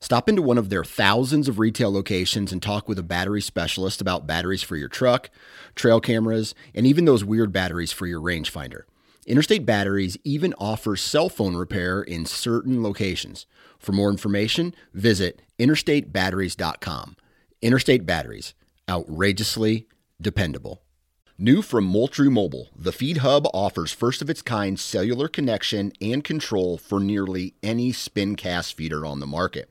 Stop into one of their thousands of retail locations and talk with a battery specialist about batteries for your truck, trail cameras, and even those weird batteries for your rangefinder. Interstate Batteries even offers cell phone repair in certain locations. For more information, visit interstatebatteries.com. Interstate Batteries, outrageously dependable. New from Moultrie Mobile, the Feed Hub offers first of its kind cellular connection and control for nearly any spin cast feeder on the market.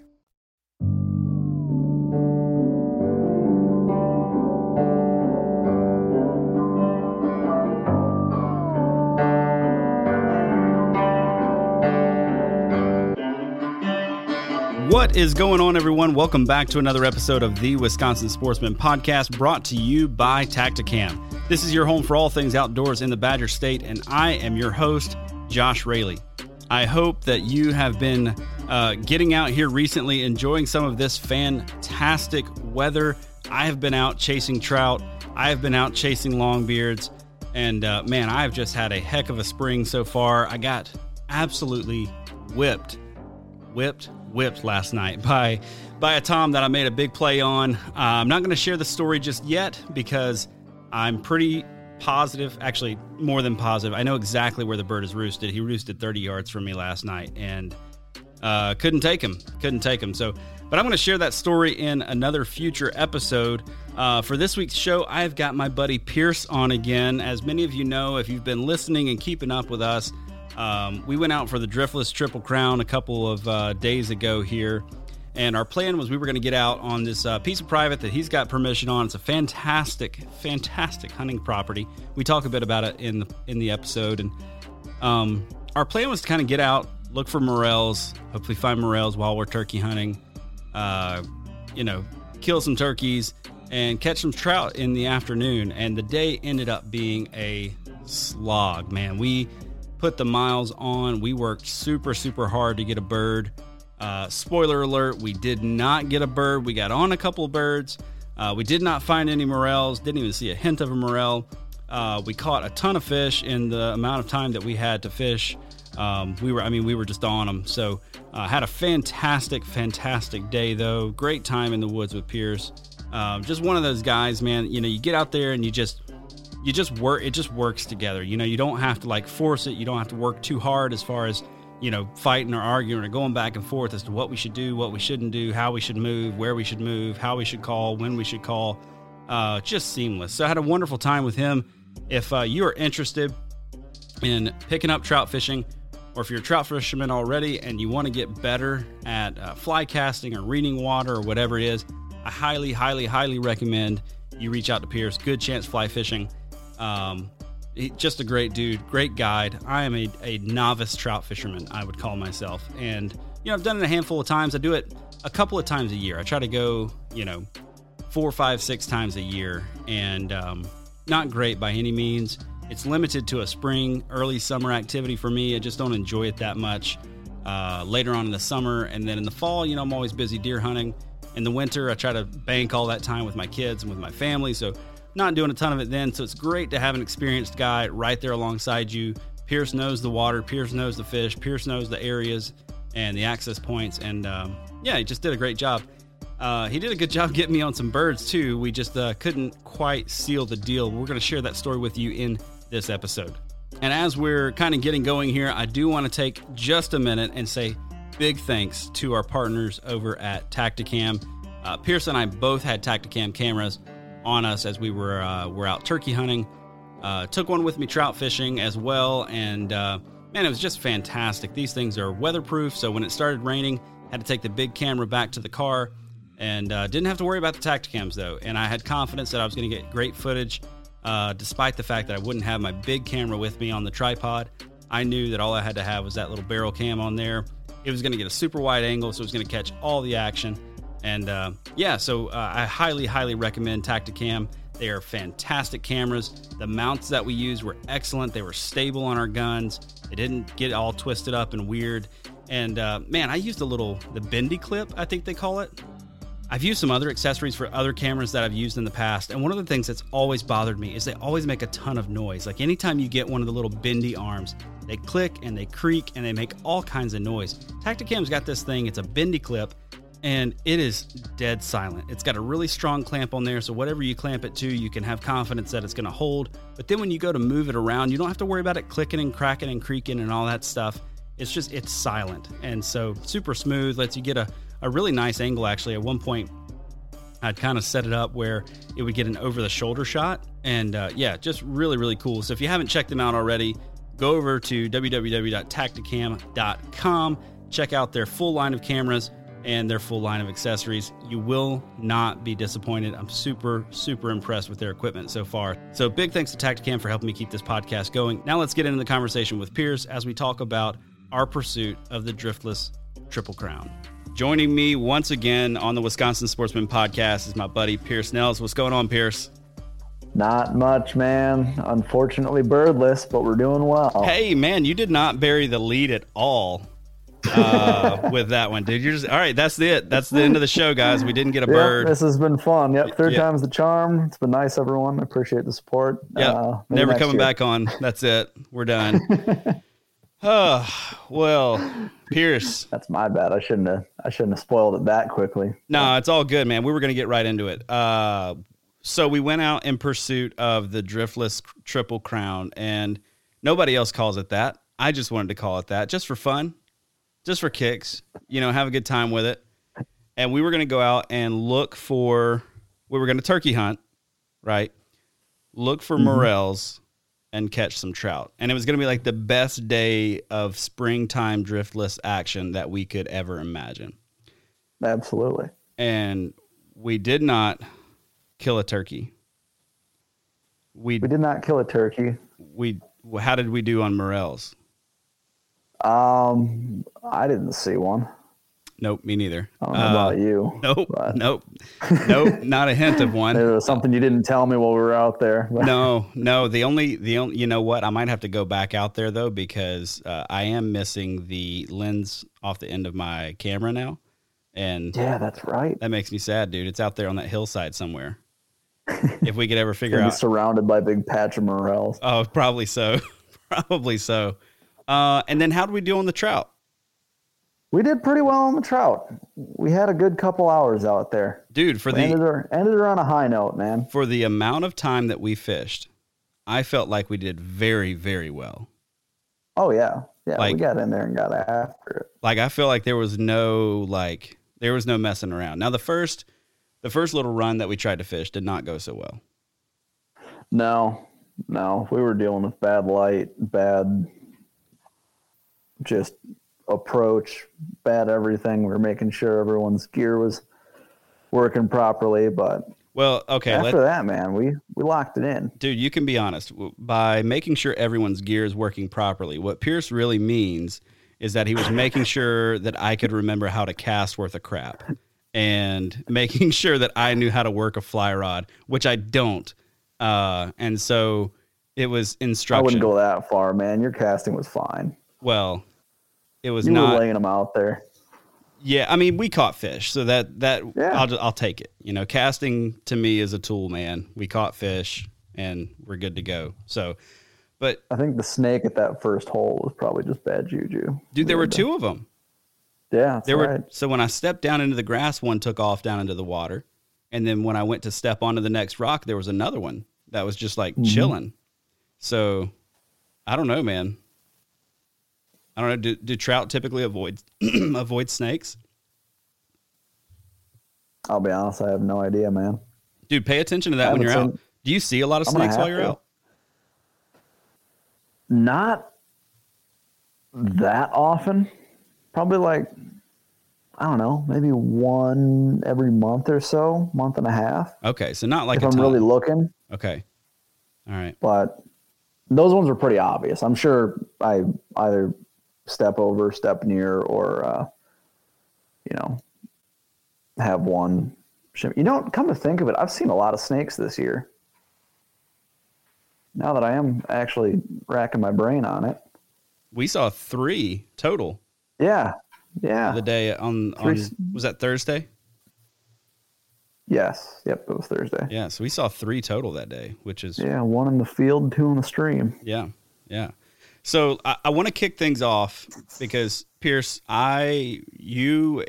What is going on, everyone? Welcome back to another episode of the Wisconsin Sportsman Podcast brought to you by Tactacam. This is your home for all things outdoors in the Badger State, and I am your host, Josh Raley. I hope that you have been uh, getting out here recently, enjoying some of this fantastic weather. I have been out chasing trout, I have been out chasing longbeards, and uh, man, I have just had a heck of a spring so far. I got absolutely whipped, whipped, whipped last night by by a tom that I made a big play on. Uh, I'm not going to share the story just yet because I'm pretty positive, actually more than positive. I know exactly where the bird is roosted. He roosted 30 yards from me last night and uh, couldn't take him. Couldn't take him. So, but I'm going to share that story in another future episode. Uh, for this week's show, I've got my buddy Pierce on again. As many of you know, if you've been listening and keeping up with us, um, we went out for the Driftless Triple Crown a couple of uh, days ago here, and our plan was we were going to get out on this uh, piece of private that he's got permission on. It's a fantastic, fantastic hunting property. We talk a bit about it in the in the episode, and um, our plan was to kind of get out, look for morels, hopefully find morels while we're turkey hunting. Uh, you know, kill some turkeys and catch some trout in the afternoon. And the day ended up being a slog, man. We put the miles on. We worked super, super hard to get a bird. Uh, spoiler alert, we did not get a bird. We got on a couple birds. Uh, we did not find any morels, didn't even see a hint of a morel. Uh, we caught a ton of fish in the amount of time that we had to fish. Um, we were, I mean, we were just on them. So, uh, had a fantastic, fantastic day though. Great time in the woods with Pierce. Um, just one of those guys, man. You know, you get out there and you just you just work it just works together. You know you don't have to like force it. You don't have to work too hard as far as you know fighting or arguing or going back and forth as to what we should do what we shouldn't do how we should move where we should move how we should call when we should call. Uh, just seamless. So i had a wonderful time with him. If uh, you are interested in picking up trout fishing or if you're a trout fisherman already and you want to get better at uh, fly casting or reading water or whatever it is i highly highly highly recommend you reach out to pierce. Good chance fly fishing um, he, just a great dude, great guide. I am a, a novice trout fisherman, I would call myself. And, you know, I've done it a handful of times. I do it a couple of times a year. I try to go, you know, four, five, six times a year. And um, not great by any means. It's limited to a spring, early summer activity for me. I just don't enjoy it that much. Uh, later on in the summer, and then in the fall, you know, I'm always busy deer hunting. In the winter, I try to bank all that time with my kids and with my family. So not doing a ton of it then, so it's great to have an experienced guy right there alongside you. Pierce knows the water, Pierce knows the fish, Pierce knows the areas and the access points. And um, yeah, he just did a great job. Uh, he did a good job getting me on some birds too. We just uh, couldn't quite seal the deal. We're going to share that story with you in this episode. And as we're kind of getting going here, I do want to take just a minute and say big thanks to our partners over at Tactacam. Uh, Pierce and I both had Tactacam cameras on us as we were uh, were out turkey hunting. Uh, took one with me trout fishing as well, and uh, man, it was just fantastic. These things are weatherproof, so when it started raining, had to take the big camera back to the car, and uh, didn't have to worry about the Tactacams though. And I had confidence that I was going to get great footage, uh, despite the fact that I wouldn't have my big camera with me on the tripod. I knew that all I had to have was that little barrel cam on there. It was going to get a super wide angle, so it was going to catch all the action. And uh, yeah, so uh, I highly, highly recommend Tactacam. They are fantastic cameras. The mounts that we used were excellent. They were stable on our guns. They didn't get all twisted up and weird. And uh, man, I used a little the bendy clip, I think they call it. I've used some other accessories for other cameras that I've used in the past, and one of the things that's always bothered me is they always make a ton of noise. Like anytime you get one of the little bendy arms, they click and they creak and they make all kinds of noise. Tactacam's got this thing, it's a bendy clip, and it is dead silent. It's got a really strong clamp on there, so whatever you clamp it to, you can have confidence that it's going to hold. But then when you go to move it around, you don't have to worry about it clicking and cracking and creaking and all that stuff. It's just it's silent, and so super smooth. Lets you get a a really nice angle. Actually, at one point, I'd kind of set it up where it would get an over the shoulder shot, and uh, yeah, just really really cool. So if you haven't checked them out already, go over to www.tactacam.com. Check out their full line of cameras and their full line of accessories. You will not be disappointed. I'm super, super impressed with their equipment so far. So, big thanks to Tactacam for helping me keep this podcast going. Now, let's get into the conversation with Pierce as we talk about our pursuit of the driftless Triple Crown. Joining me once again on the Wisconsin Sportsman podcast is my buddy Pierce Nels. What's going on, Pierce? Not much, man. Unfortunately, birdless, but we're doing well. Hey, man, you did not bury the lead at all uh, with that one, dude. You're just all right. That's it. That's the end of the show, guys. We didn't get a Yep, bird. this has been fun. Yep, third Yep. time's the charm. It's been nice, everyone. I appreciate the support. Yeah, Uh, never coming year. back on. That's it. We're done. oh, well, Pierce. That's my bad. I shouldn't have. I shouldn't have spoiled it that quickly. No, it's all good, man. We were going to get right into it. Uh, so we went out in pursuit of the driftless triple crown, and nobody else calls it that. I just wanted to call it that, just for fun, just for kicks. You know, have a good time with it. And we were going to go out and look for. We were going to turkey hunt, right? Look for mm-hmm. morels and catch some trout. And it was going to be like the best day of springtime driftless action that we could ever imagine Absolutely. and we did not kill a turkey. We We did not kill a turkey. we how did we do on morels? Um, I didn't see one. Nope, me neither. I don't know Uh, about you. Nope, but nope, nope, not a hint of one. There was something you didn't tell me while we were out there. but- No, no. The only, the only, you know what? I might have to go back out there though because uh, I am missing the lens off the end of my camera now, and Yeah, that's right. that makes me sad, dude. It's out there on that hillside somewhere. if we could ever figure out, surrounded by a big patch of morels. Oh, probably so. probably so. Uh, and then how do we do on the trout? We did pretty well on the trout. We had a good couple hours out there. Dude, for We ended the her, ended her on a high note, man. for the amount of time that we fished, I felt like we did very, very well. Oh yeah, yeah. Like- we got in there and got after it. Like I feel like there was no like there was no messing around. Now the first the first little run that we tried to fish did not go so well. No, no, we were dealing with bad light, bad, just approach, bat everything. We were making sure everyone's gear was working properly, but Well, okay, after let, that, man, we we locked it in. dude, you can be honest by making sure everyone's gear is working properly. What Pierce really means is that he was making sure that I could remember how to cast worth of crap and making sure that I knew how to work a fly rod, which I don't. Uh, and so it was instruction. I wouldn't go that far, man. Your casting was fine. well, it was You not. were laying them out there. Yeah, I mean, we caught fish, so that that Yeah. I'll I'll take it. You know, casting to me is a tool, man. We caught fish, and we're good to go. So, but I think the snake at that first hole was probably just bad juju. dude, there were two of them. Yeah, that's there right. were so when I stepped down into the grass, one took off down into the water, and then when I went to step onto the next rock, there was another one that was just like Mm-hmm. chilling. So I don't know, man. I don't know. Do, do trout typically avoid avoid snakes? I'll be honest, I have no idea, man. Dude, pay attention to that when you're haven't out. Do you see a lot of snakes while you're to. out? Not that often. Probably like I don't know, maybe one every month or so, month and a half. Okay, so not like if I'm ton. really looking. okay, all right. But those ones are pretty obvious. I'm sure I either step over, step near, or uh, you know, have one. shim- You know, come to think of it, I've seen a lot of snakes this year. Now that I am actually racking my brain on it, We saw three total yeah, yeah, the day on, on Three was that Thursday? yes, yep, it was Thursday. Yeah, so we saw three total that day, which is Yeah, one in the field, two in the stream. Yeah, yeah. So I, I want to kick things off because Pierce, I, you,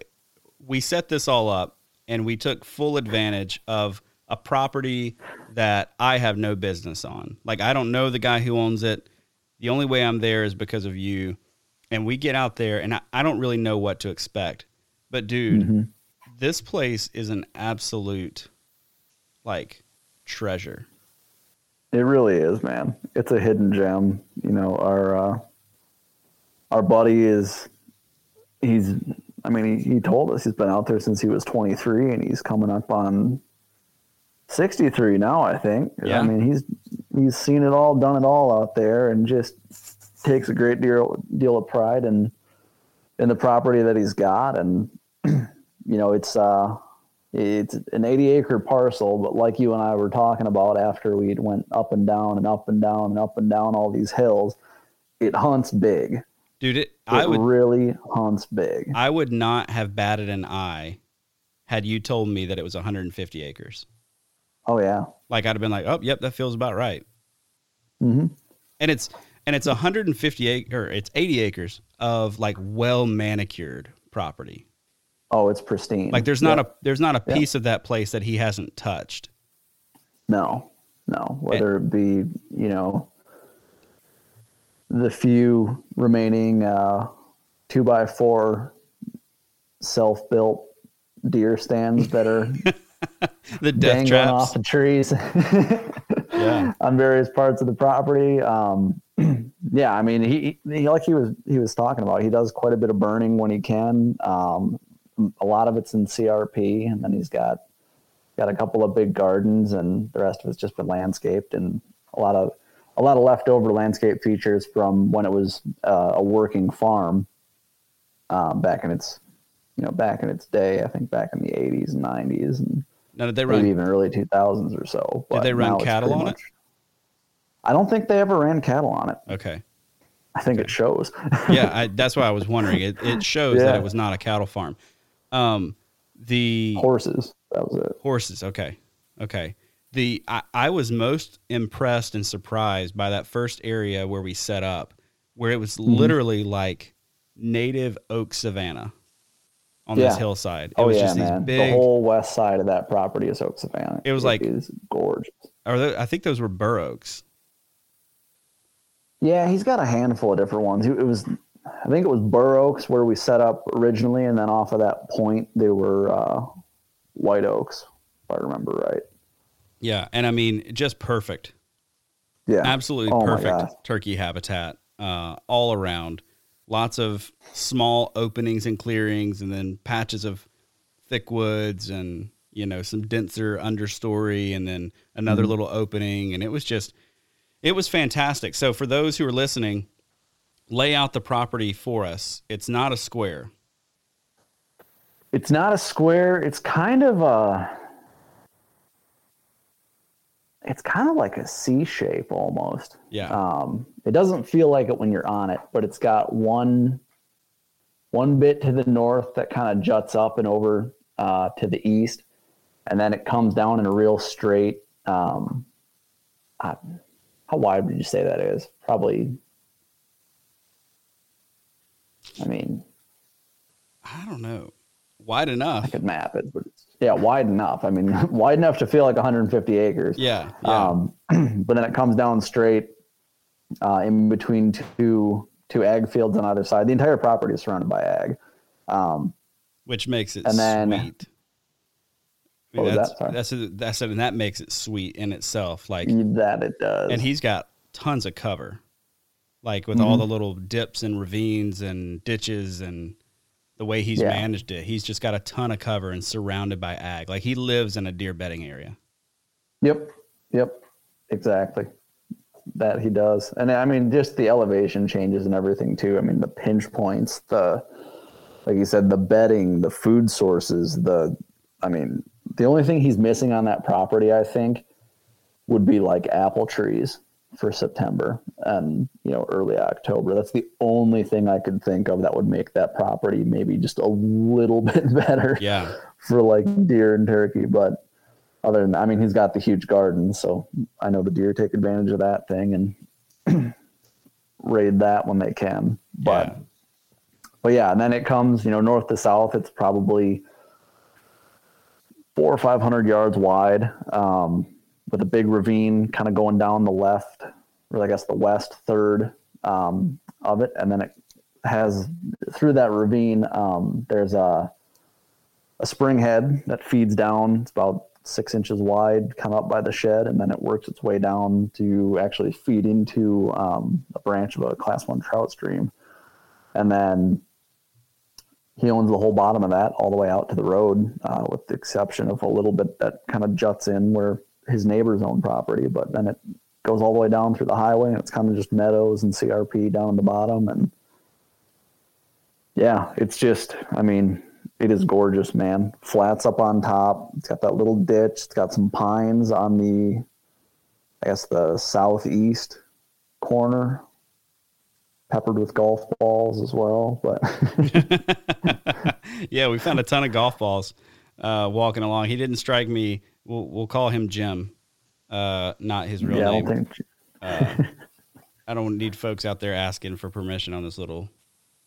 we set this all up and we took full advantage of a property that I have no business on. Like I don't know the guy who owns it. The only way I'm there is because of you. And we get out there and I, I don't really know what to expect. But dude, mm-hmm. this place is an absolute like treasure. It really is, man. It's a hidden gem. You know, our uh, our buddy is he's. I mean, he, he told us he's been out there since he was 23, and he's coming up on 63 now. I think. Yeah. I mean, he's he's seen it all, done it all out there, and just takes a great deal deal of pride in in the property that he's got, and you know, it's uh it's an 80 acre parcel, but like you and I were talking about after we went up and down and up and down and up and down all these hills, it hunts big. Dude, it, I would really hunts big. I would not have batted an eye had you told me that it was 150 acres. Oh yeah. Like I'd have been like, "Oh, yep, that feels about right." Mm-hmm. And it's and it's 150 acre, it's 80 acres of like well manicured property. Oh, it's pristine. Like there's not Yep. a there's not a Yep. piece of that place that he hasn't touched. no, no. Whether it be you know the few remaining uh, two by four self built deer stands that are The death traps. off the trees. Yeah. on various parts of the property. Um, yeah, I mean, he, he like he was he was talking about. He does quite a bit of burning when he can. Um, a lot of it's in CRP, and then he's got got a couple of big gardens, and the rest of it's just been landscaped, and a lot of a lot of leftover landscape features from when it was uh, a working farm um, back in its you know back in its day. I think back in the 80s and 90s, and Now did they maybe even early 2000s or so. Did they run cattle on it? I don't think they ever ran cattle on it. Okay. I think it shows. Yeah, I, that's why I was wondering. It it shows that it was not a cattle farm. Um the Horses. That was it. Horses. Okay. Okay. The I, I was most impressed and surprised by that first area where we set up, where it was Mm-hmm. literally like native oak savanna on this hillside. It oh was yeah, just these man. big The whole west side of that property is Oak savanna. It was like- is gorgeous. or I think those were bur oaks. Yeah, he's got a handful of different ones. It was, I think it was Bur Oaks where we set up originally, and then off of that point they were uh, White Oaks, if I remember right. Yeah, and I mean just perfect. Yeah, Absolutely Oh perfect turkey habitat uh, all around. Lots of small openings and clearings, and then patches of thick woods, and you know some denser understory, and then another Mm-hmm. little opening, and it was just, it was fantastic. So for those who are listening, lay out the property for us. It's not a square. It's not a square. It's kind of a. It's kind of like a C shape almost. Yeah. Um, it doesn't feel like it when you're on it, but it's got one one bit to the north that kind of juts up and over uh, to the east, and then it comes down in a real straight. Um, uh, how wide would you say that is? Probably. I mean, I don't know, wide enough. I could map it, but yeah, wide enough. I mean, wide enough to feel like 150 acres. Yeah, yeah. Um, but then it comes down straight uh, in between two two ag fields on either side. The entire property is surrounded by ag. Um, which makes it and then- sweet. I mean, that's, that? That's a, that's and that makes it sweet in itself. Like, that it does. and he's got tons of cover, like with all Mhm. the little dips and ravines and ditches and the way he's Yeah. managed it. He's just got a ton of cover and surrounded by ag. Like he lives in a deer bedding area. Yep. Yep. Exactly. That he does. And I mean, just the elevation changes and everything too. I mean, the pinch points, the, like you said, the bedding, the food sources, the, I mean, the only thing he's missing on that property, I think, would be like apple trees for September and, you know, early October. That's the only thing I could think of that would make that property maybe just a little bit better Yeah. for like deer and turkey. But other than, I mean, he's got the huge garden, so I know the deer take advantage of that thing and raid that when they can. But Yeah. but yeah, and then it comes, you know, north to south. It's probably four or five hundred yards wide, um, with a big ravine kind of going down the left, or I guess the west third um, of it, and then it has through that ravine. Um, there's a a spring head that feeds down. It's about six inches wide, come up by the shed, and then it works its way down to actually feed into um, a branch of a class one trout stream. And then he owns the whole bottom of that all the way out to the road, uh, with the exception of a little bit that kind of juts in where his neighbors own property. But then it goes all the way down through the highway, and it's kind of just meadows and CRP down the bottom. And yeah, it's just, I mean, it is gorgeous, man. Flats up on top. It's got that little ditch. It's got some pines on the, I guess, the southeast corner, peppered with golf balls as well. But yeah, we found a ton of golf balls uh, walking along. He didn't strike me. We'll, we'll call him Jim, uh, not his real yeah, I name. don't think. uh, I don't need folks out there asking for permission on this little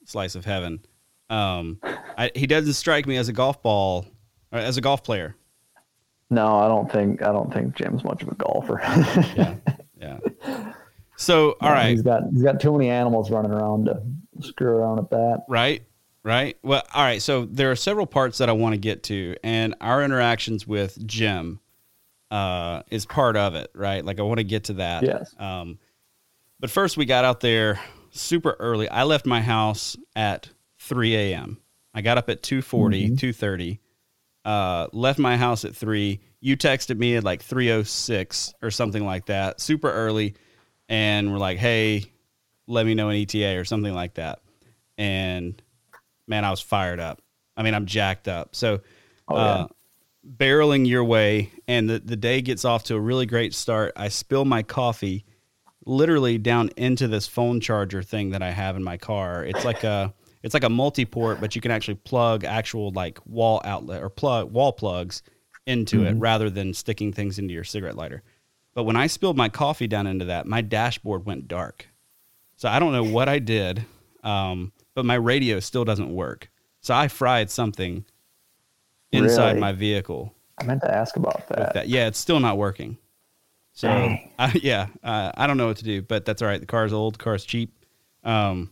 slice of heaven. Um, I, he doesn't strike me as a golf ball, or as a golf player. No, I don't think. I don't think Jim's much of a golfer. Yeah, yeah. So, all right, he's got he's got too many animals running around to screw around at that. right, right. Well, all right. So there are several parts that I want to get to, and our interactions with Jim uh, is part of it, right? Like I want to get to that. Yes. Um, but first, we got out there super early. I left my house at 3 a.m. I got up at 2:40, 2:30. Uh, left my house at three. You texted me at like 3:06 or something like that, super early, and we're like, "Hey, let me know an ETA or something like that." And man, I was fired up. I mean, I'm jacked up. So, Oh, uh, barreling your way, and the, the day gets off to a really great start. I spill my coffee literally down into this phone charger thing that I have in my car. It's like a it's like a multi-port, but you can actually plug actual like wall outlet or plug wall plugs into it rather than sticking things into your cigarette lighter. But when I spilled my coffee down into that, my dashboard went dark. So I don't know what I did, um, but my radio still doesn't work. So I fried something inside Really? my vehicle I meant to ask about that. that. Yeah, it's still not working. So I, yeah, uh, I don't know what to do, but that's all right. The car's old, the car's cheap. Um,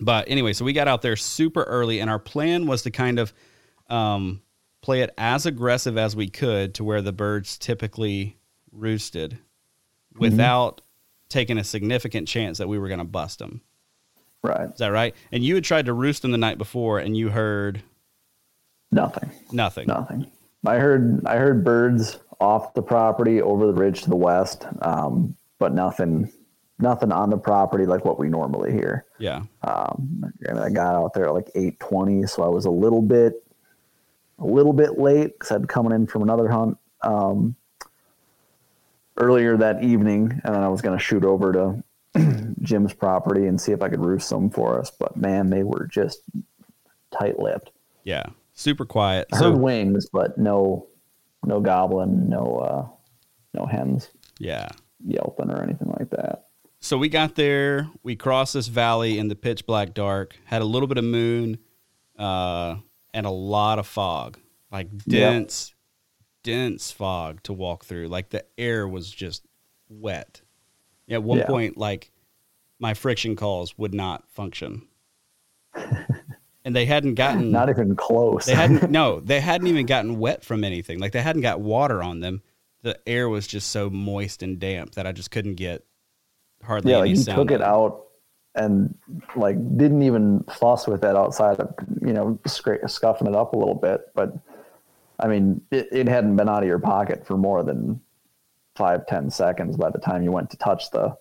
but anyway, so we got out there super early, and our plan was to kind of um, play it as aggressive as we could to where the birds typically roosted, without taking a significant chance that we were going to bust them. Right. Is that right? And you had tried to roost them the night before, and you heard Nothing. nothing. Nothing. I heard I heard birds off the property over the ridge to the west, um, but nothing nothing on the property like what we normally hear. Yeah. Um, and I got out there at like eight twenty, so I was a little bit a little bit late because I'd coming in from another hunt um, earlier that evening, and then I was going to shoot over to Jim's property and see if I could roost some for us. But man, they were just tight lipped. Yeah. Super quiet. I So heard wings, but no, no goblin, no, uh, no hens yeah. yelping or anything like that. So we got there, we crossed this valley in the pitch black dark, had a little bit of moon, uh, and a lot of fog, like dense, dense fog to walk through. Like the air was just wet. At one Yeah. point, like my friction calls would not function, and they hadn't gotten Not even close. they hadn't no, they hadn't even gotten wet from anything. Like they hadn't got water on them. The air was just so moist and damp that I just couldn't get hardly yeah, any like he sound. took it out. out and like didn't even fuss with it outside of you know scra- scuffing it up a little bit. But I mean, it, it hadn't been out of your pocket for more than five ten seconds by the time you went to touch the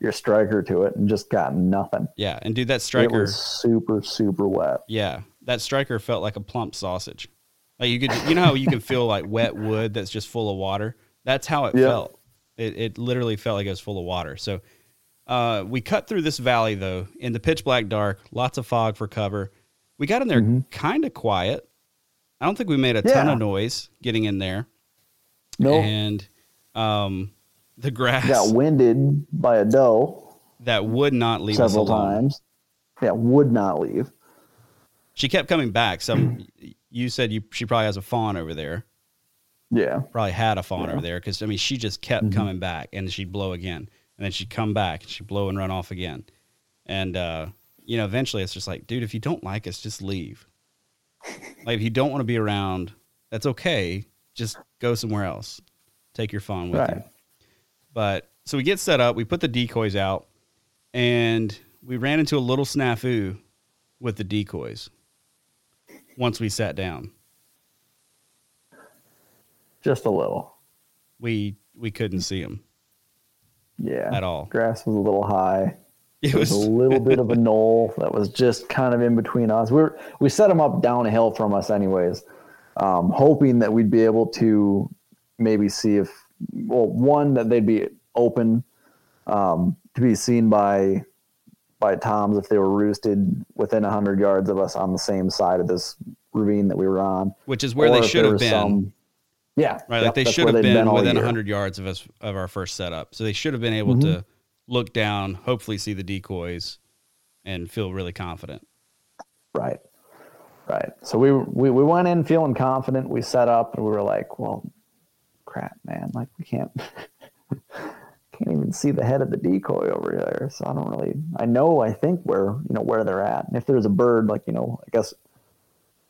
your striker to it and just got nothing. Yeah, and dude, that It striker, was super super wet. yeah, that striker felt like a plump sausage. Like you could, you know how you can feel like wet wood that's just full of water. That's how it Yeah. felt. It, it literally felt like it was full of water. So uh, we cut through this valley though in the pitch black dark, lots of fog for cover. We got in there kind of quiet. I don't think we made a ton Mm-hmm. Of noise getting in there. No, and um, the grass got winded by a doe that would not leave us several times. Yeah, would not leave. She kept coming back. Some you said you she probably has a fawn over there. Yeah, Probably had a fawn Yeah. over there because I mean she just kept Mhm. coming back and she'd blow again and then she'd come back and she'd blow and run off again. And uh, you know, eventually it's just like, dude, if you don't like us, just leave. like if you don't want to be around, that's okay. Just go somewhere else. Take your phone with you. But so we get set up, we put the decoys out, and we ran into a little snafu with the decoys once we sat down. Just a little. We we couldn't see them Yeah. at all. Grass was a little high. It was was a little bit of a knoll that was just kind of in between us. We were we set them up downhill from us, anyways, um, hoping that we'd be able to maybe see if well, one that they'd be open um, to be seen by by toms if they were roosted within hundred yards of us on the same side of this ravine that we were on, which is where or they should have been. some- yeah, right, yep, like they should have they'd been within year. 100 yards of us of our first setup. So they should have been able Mm-hmm. to look down, hopefully see the decoys and feel really confident. Right. Right. So we, we we went in feeling confident. We set up and we were like, well, crap, man. Like we can't can't even see the head of the decoy over there. So I don't really I know I think where you know where they're at. And if there's a bird, like, you know, I guess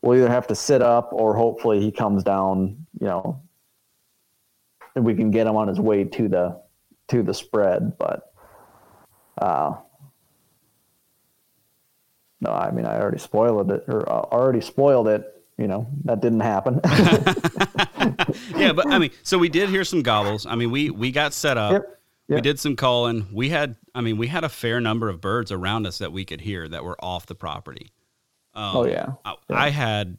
we'll either have to sit up or hopefully he comes down, you know, and we can get him on his way to the to the spread. But uh no, I mean I already spoiled it, or uh, already spoiled it. You know that didn't happen. yeah, but I mean, so we did hear some gobbles. I mean, we we got set up. Yep, We did some calling. We had, I mean, we had a fair number of birds around us that we could hear that were off the property. Um, oh yeah, I, Yeah. I had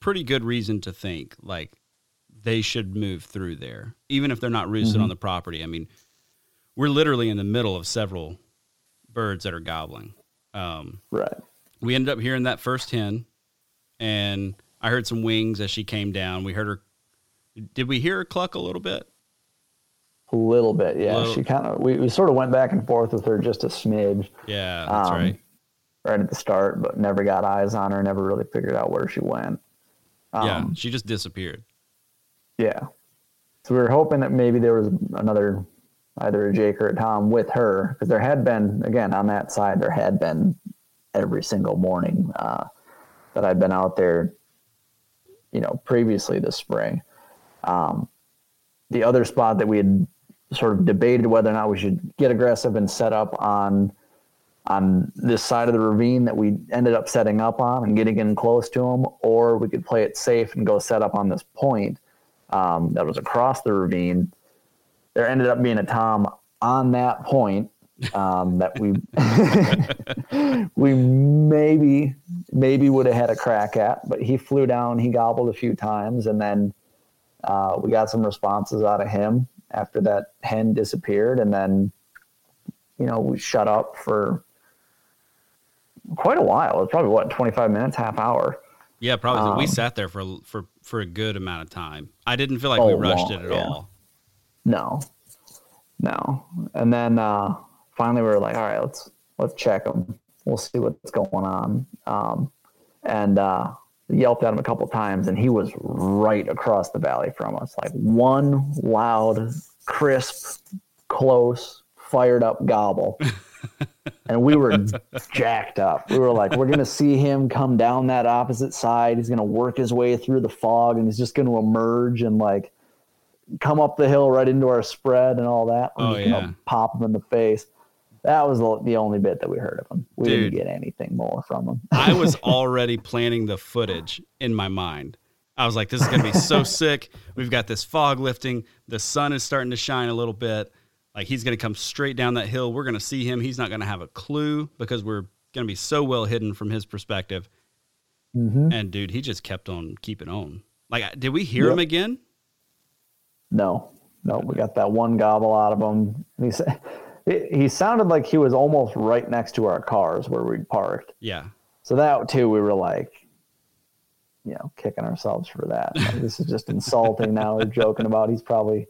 pretty good reason to think like they should move through there, even if they're not roosted Mm-hmm. on the property. I mean, we're literally in the middle of several birds that are gobbling. Um, right. we ended up hearing that first hen, and I heard some wings as she came down. We heard her. Did we hear her cluck a little bit? A little bit, yeah. Little- She kind of we, we sort of went back and forth with her just a smidge Yeah, that's Um, right. right at the start, but never got eyes on her. Never really figured out where she went. yeah, Um, she just disappeared. Yeah. So we were hoping that maybe there was another, either a Jake or a Tom with her, because there had been, again, on that side, there had been every single morning uh, that I'd been out there, you know, previously this spring. Um, the other spot that we had sort of debated whether or not we should get aggressive and set up on on this side of the ravine that we ended up setting up on and getting in close to them, or we could play it safe and go set up on this point um, that was across the ravine. There ended up being a Tom on that point um, that we we maybe maybe would have had a crack at, but he flew down, he gobbled a few times, and then uh, we got some responses out of him after that hen disappeared, and then you know we shut up for quite a while. It's probably what twenty five minutes, half hour. Yeah, probably. we um, sat there for for for a good amount of time. I didn't feel like we Oh, rushed long, it at yeah. all. No, no. And then uh, finally, we were like, all right, let's let's check them. We'll see what's going on. Um, and uh, yelped at him a couple times, and he was right across the valley from us. Like one loud, crisp, close, fired up gobble. and we were jacked up. We were like, we're going to see him come down that opposite side. He's going to work his way through the fog and he's just going to emerge and like come up the hill right into our spread and all that. Oh, yeah. Pop him in the face. That was the, only bit that we heard of him. We Dude. didn't get anything more from him. I was already planning the footage in my mind. I was like, this is going to be so sick. We've got this fog lifting. The sun is starting to shine a little bit. Like he's going to come straight down that hill. We're going to see him. He's not going to have a clue because we're going to be so well hidden from his perspective. Mhm. And dude, he just kept on keeping on. Like, did we hear Yep. him again? No, no, we got that one gobble out of him. He said, he he sounded like he was almost right next to our cars where we parked. Yeah. So that too, we were like, you know, kicking ourselves for that. Like, this is just insulting. now we're joking about he's probably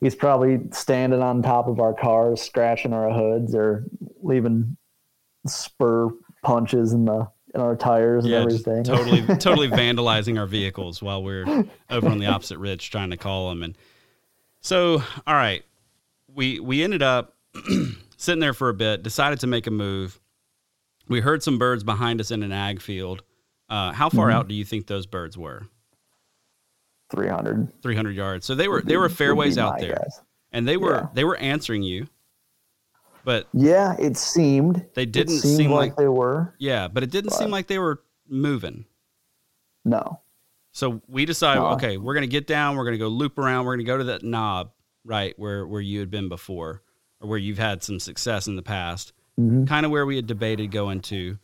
he's probably standing on top of our cars, scratching our hoods or leaving spur punches in the in our tires and Yeah, everything. totally, totally vandalizing our vehicles while we're over on the opposite ridge trying to call them. And so, all right, we we ended up sitting there for a bit, decided to make a move. We heard some birds behind us in an ag field. Uh, how far Mm-hmm. out do you think those birds were? Three hundred. Three hundred yards. So they were they were fairways out there, and they were Yeah. they were answering you. But Yeah, it seemed. They didn't seem like, like- they were. yeah, but it didn't seem like they were moving. No. So we decided, No. okay, we're gonna get down, we're gonna go loop around, we're gonna go to that knob, right, where where you had been before, or where you've had some success in the past, Mhm. kind of where we had debated going to,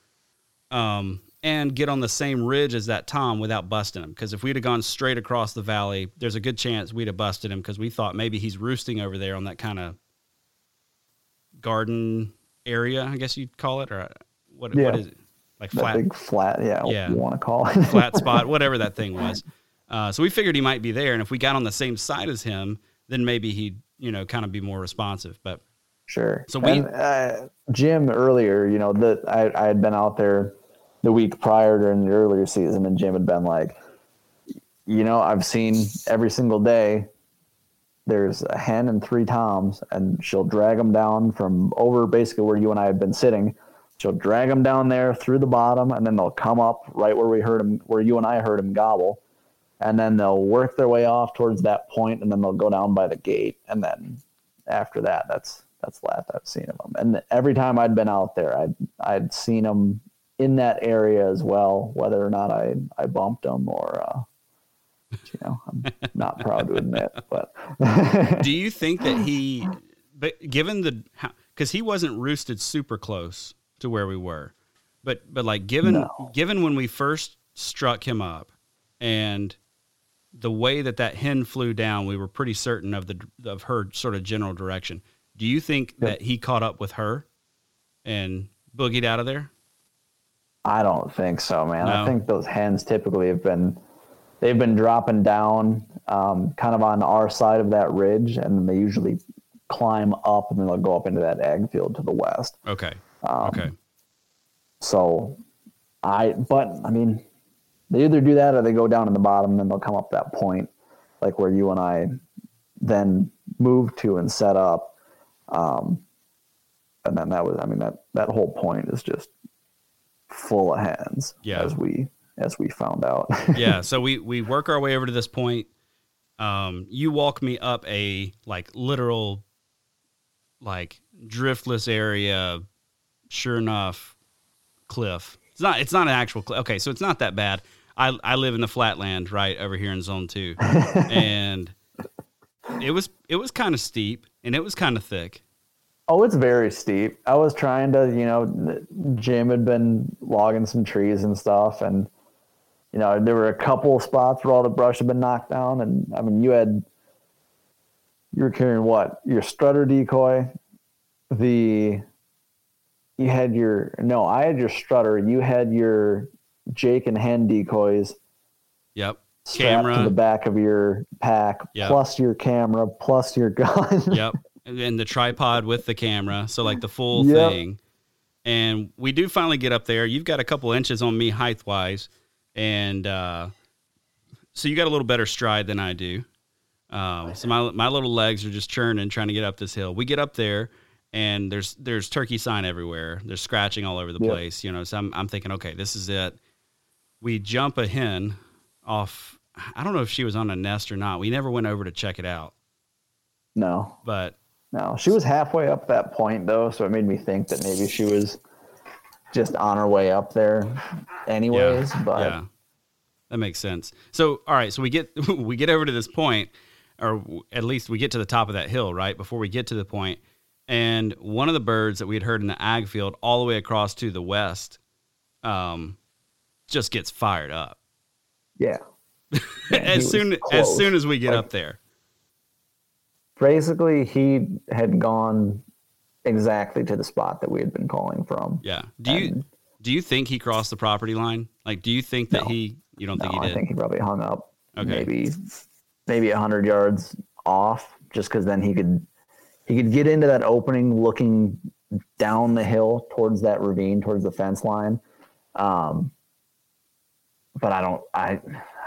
um, and get on the same ridge as that Tom without busting him. Because if we'd have gone straight across the valley, there's a good chance we'd have busted him because we thought maybe he's roosting over there on that kind of garden area, I guess you'd call it, or uh, what? Yeah. What is it? Like That flat big flat, yeah, Yeah. you want to call it. flat spot, whatever that thing was. Uh, so we figured he might be there, and if we got on the same side as him, then maybe he'd you know kind of be more responsive. But Sure. So we- And, uh, Jim earlier, you know, that I, I had been out there the week prior during the earlier season, and Jim had been like, you know, I've seen every single day. There's a hen and three toms, and she'll drag them down from over basically where you and I had been sitting. She'll drag them down there through the bottom, and then they'll come up right where we heard them, where you and I heard them gobble, and then they'll work their way off towards that point, and then they'll go down by the gate, and then after that, that's that's the last I've seen of them. And every time I'd been out there, I'd I'd seen them in that area as well, whether or not I I bumped them or. Uh, you know, I'm not proud to admit, but do you think that he, but given the because he wasn't roosted super close to where we were, but but like given No. given when we first struck him up, and the way that that hen flew down, we were pretty certain of the of her sort of general direction. Do you think Yep. that he caught up with her and boogied out of there? I don't think so, man. No. I think those hens typically have been they've been dropping down um, kind of on our side of that ridge, and they usually climb up and then they'll go up into that ag field to the west. Okay. Um, okay. So I, but I mean, they either do that or they go down in the bottom and then they'll come up that point, like where you and I then moved to and set up. Um, and then that was, I mean, that, that whole point is just full of hands Yeah. as we, as we found out. yeah. So we we work our way over to this point. Um, you walk me up a like literal, like driftless area. Sure enough, cliff. It's not. It's not an actual cliff. Okay, so it's not that bad. I I live in the flatland right over here in Zone Two, and it was it was kind of steep and it was kind of thick. Oh, it's very steep. I was trying to, you know, Jim had been logging some trees and stuff, and you know, there were a couple of spots where all the brush had been knocked down, and I mean, you had you were carrying what your strutter decoy, the you had your no, I had your strutter, you had your Jake and hen decoys Yep. Strapped to the back of your pack, Yep. plus your camera, plus your gun. Yep. And the tripod with the camera, so like the full Yep. thing. and we do finally get up there. You've got a couple inches on me height wise, and uh, so you got a little better stride than I do. Um, so my my little legs are just churning trying to get up this hill. We get up there, and there's there's turkey sign everywhere. There's scratching all over the Yep. place. You know, so I'm I'm thinking, okay, this is it. We jump a hen off. I don't know if she was on a nest or not. We never went over to check it out, No, but no. She was halfway up that point though, so it made me think that maybe she was just on her way up there, anyways. But yeah, that makes sense. So, all right, so we get we get over to this point, or at least we get to the top of that hill, right? Before we get to the point, and one of the birds that we had heard in the ag field, all the way across to the west, um, just gets fired up yeah. As soon as soon as we get Like- up there. Basically, he had gone exactly to the spot that we had been calling from. Yeah. Do you And- do you think he crossed the property line? Like, do you think that No. he? You don't No, think he I think he probably hung up Okay. maybe maybe a hundred yards off, just because then he could he could get into that opening, looking down the hill towards that ravine, towards the fence line. Um, but I don't, I,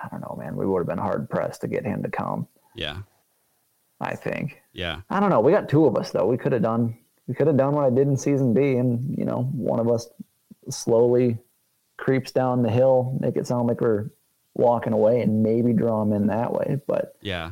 I don't know, man. We would have been hard pressed to get him to come. yeah. I think. Yeah. I don't know. We got two of us though. We could have done we could have done what I did in season B, and you know, one of us slowly creeps down the hill, make it sound like we're walking away, and maybe draw him in that way. But Yeah.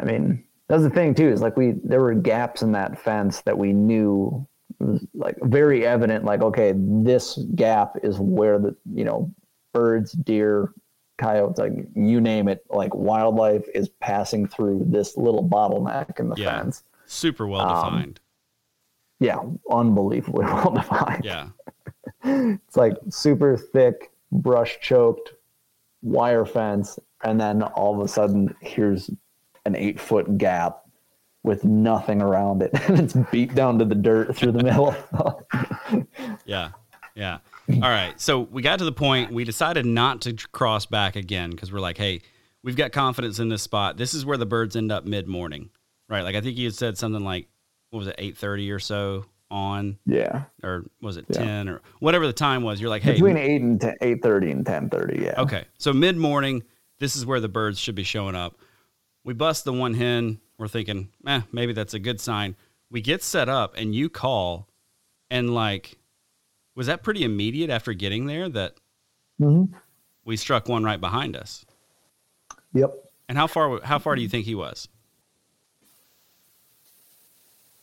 I mean, that's the thing too. Is like we there were gaps in that fence that we knew was like very evident. Like okay, this gap is where the you know birds, deer, coyotes, like you name it, like wildlife is passing through this little bottleneck in the Yeah. fence. Super well Um, defined. Yeah, unbelievably well defined. yeah. It's like super thick, brush choked wire fence, and then all of a sudden here's an eight foot gap with nothing around it, and it's beat down to the dirt through the middle. Yeah. Yeah. All right. So we got to the point, we decided not to cross back again because we're like, hey, we've got confidence in this spot. This is where the birds end up mid morning, right? Like I think you had said something like, what was it, 8.30 or so on, yeah, or was it Yeah. 10 or whatever the time was? You're like, hey, between eight and eight thirty and ten thirty. Yeah. Okay. So mid morning, this is where the birds should be showing up. We bust the one hen. We're thinking, eh, maybe that's a good sign. We get set up and you call, and like, was that pretty immediate after getting there that Mhm. we struck one right behind us? Yep. And how far? How far do you think he was?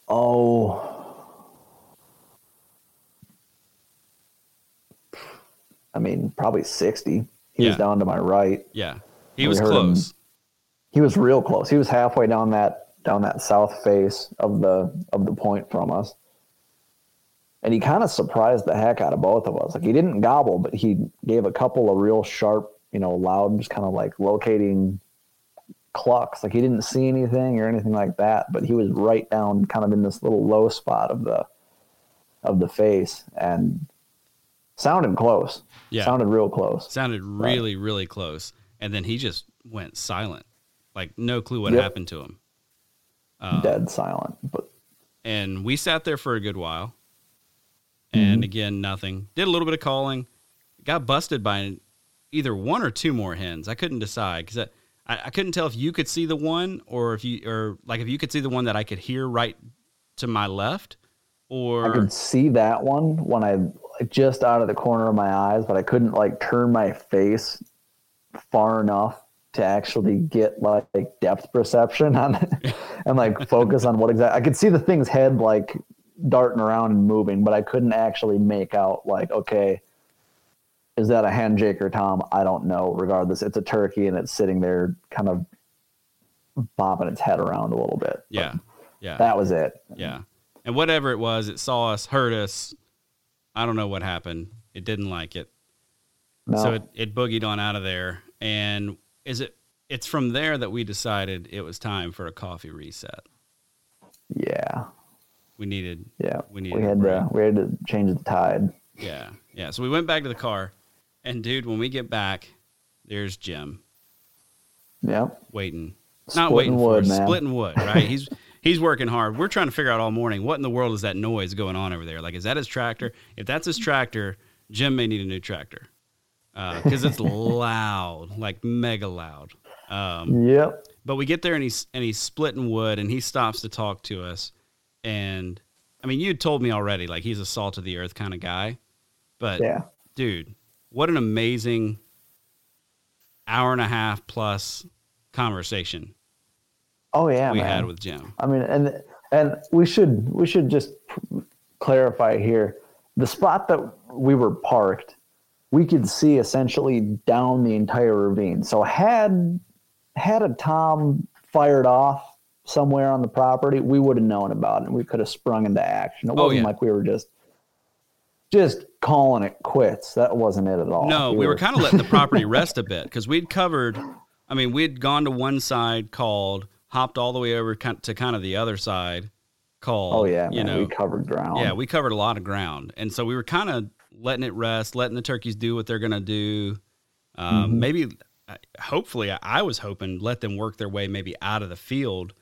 Oh. I mean, probably 60. He Yeah. was down to my right. Yeah, he was heard him. close. He was real close. He was halfway down that down that south face of the of the point from us. And he kind of surprised the heck out of both of us. Like he didn't gobble, but he gave a couple of real sharp, you know, loud, just kind of like locating clucks. Like he didn't see anything or anything like that, but he was right down kind of in this little low spot of the of the face and sounded close. Yeah. Sounded real close. Sounded really, really close, and then he just went silent, like no clue what Yep. happened to him. Uh, Dead silent. But and we sat there for a good while and Mm-hmm. again nothing. Did a little bit of calling. Got busted by either one or two more hens. I couldn't decide because I, I couldn't tell if you could see the one or if you or like if you could see the one that i could hear right to my left or I could see that one when I like just out of the corner of my eyes, but I couldn't like turn my face far enough to actually get like depth perception on it and like focus on what exactly I could see the thing's head like darting around and moving, but I couldn't actually make out like, okay, is that a hen Jake or Tom? I don't know. Regardless, it's a turkey and it's sitting there kind of bobbing its head around a little bit. But yeah yeah That was it. yeah and whatever it was it saw us hurt us i don't know what happened it didn't like it No. so it, it boogied on out of there and is it it's from there that we decided it was time for a coffee reset yeah. We needed Yeah, We we, needed a had to we had to change the tide. Yeah, yeah. So we went back to the car, and dude, when we get back, there's Jim Yep. waiting, not Splitting waiting for wood, us, man. splitting wood. Right? He's he's working hard. We're trying to figure out all morning what in the world is that noise going on over there. Like, is that his tractor? If that's his tractor, Jim may need a new tractor because uh, it's loud, like mega loud. Um, yep. But we get there and he's and he's splitting wood and he stops to talk to us. And I mean, you told me already, like he's a salt of the earth kind of guy. But yeah. dude, what an amazing hour and a half plus conversation. Oh yeah, we man. had with Jim. I mean, and and we should we should just clarify here the spot that we were parked. We could see essentially down the entire ravine. So had had a tom fired off somewhere on the property, we would have known about it. and We could have sprung into action. It oh, wasn't yeah. like we were just just calling it quits. That wasn't it at all. No, we, we were, were kind of letting the property rest a bit because we'd covered. I mean, we'd gone to one side called, hopped all the way over to kind of the other side called. Oh yeah, you man, know, we covered ground. Yeah, we covered a lot of ground, and so we were kind of letting it rest, letting the turkeys do what they're going to do. Um, mm-hmm. Maybe, uh, hopefully, I was hoping let them work their way maybe out of the field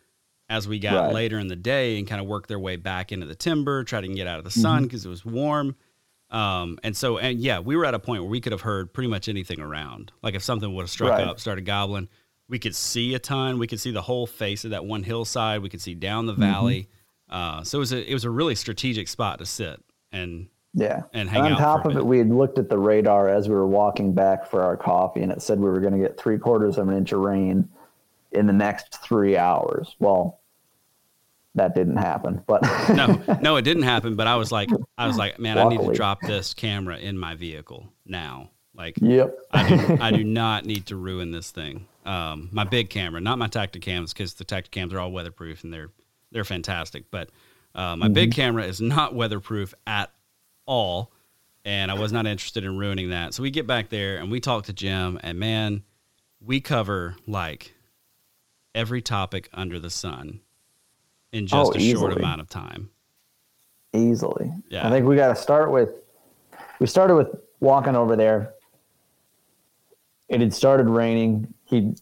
as we got right. later in the day and kind of work their way back into the timber, try to get out of the sun because mm-hmm. it was warm. Um, and so, and yeah, we were at a point where we could have heard pretty much anything around. Like if something would have struck right. up, started gobbling, we could see a ton. We could see the whole face of that one hillside. We could see down the mm-hmm. valley. Uh, so it was a it was a really strategic spot to sit and yeah and hang and on top of it. We had looked at the radar as we were walking back for our coffee, and it said we were going to get three quarters of an inch of rain in the next three hours. Well, that didn't happen. But no, no, it didn't happen. But I was like, I was like, man, Luckily. I need to drop this camera in my vehicle now. Like, yep, I do, I do not need to ruin this thing. Um, my big camera, not my Tactacams, because the Tactacams are all weatherproof and they're they're fantastic. But uh, my mm-hmm. big camera is not weatherproof at all, and I was not interested in ruining that. So we get back there and we talk to Jim, and man, we cover like every topic under the sun in just oh, a easily. short amount of time. Easily. Yeah. I think we got to start with, we started with walking over there. It had started raining. He,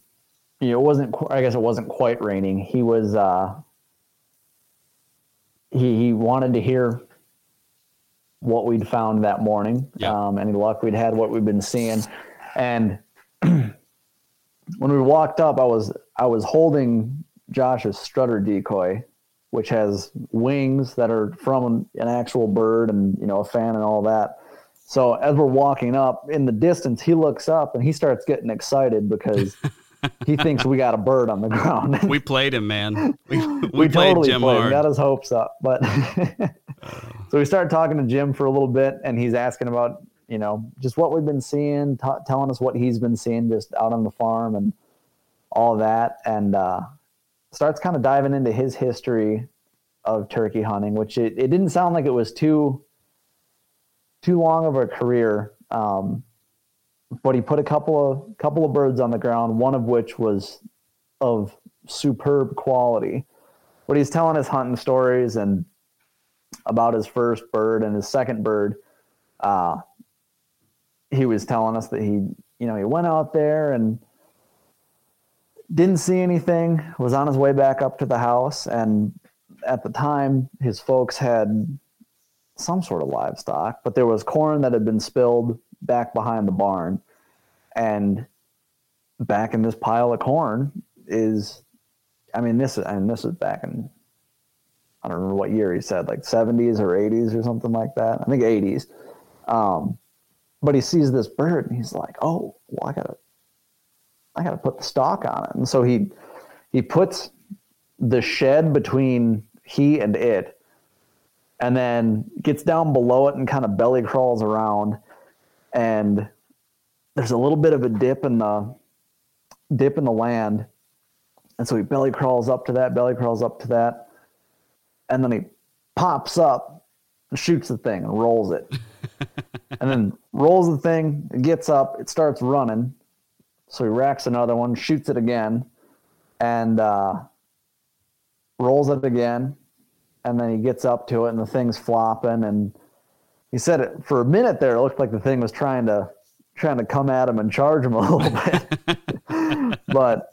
you know, it wasn't, I guess it wasn't quite raining. He was, uh, he, he wanted to hear what we'd found that morning. Yeah. Um, any luck we'd had, what we'd been seeing. And when we walked up, I was, I was holding Josh's strutter decoy which has wings that are from an actual bird and you know a fan and all that. So as we're walking up in the distance, he looks up and he starts getting excied because he thinks we got a bird on the ground. we played him, man. We, we, we played totally Jim played hard. Got his hopes up, but so we started talking to Jim for a little bit, and he's asking about you know just what we've been seeing, t- telling us what he's been seeing just out on the farm and all that, and uh, starts kind of diving into his history of turkey hunting, which it, it didn't sound like it was too too long of a career. Um, but he put a couple of couple of birds on the ground, one of which was of superb quality. But he's telling his hunting stories and about his first bird and his second bird. Uh, he was telling us that he, you know, he went out there and didn't see anything, was on his way back up to the house. And at the time, his folks had some sort of livestock, but there was corn that had been spilled back behind the barn. And back in this pile of corn is, I mean, this, is and this is back in, I don't remember what year he said, like 70s or 80s or something like that. I think 80s. Um, but he sees this bird and he's like, oh, well, I gotta I got to put the stock on it. And so he he puts the shed between he and it, and then gets down below it and kind of belly crawls around. And there's a little bit of a dip in the dip in the land, and so he belly crawls up to that, belly crawls up to that, and then he pops up and shoots the thing and rolls it. and then rolls the thing, gets up, it starts running, so he racks another one, shoots it again, and uh, rolls it again. And then he gets up to it, and the thing's flopping. And he said it for a minute there. It looked like the thing was trying to trying to come at him and charge him a little bit. but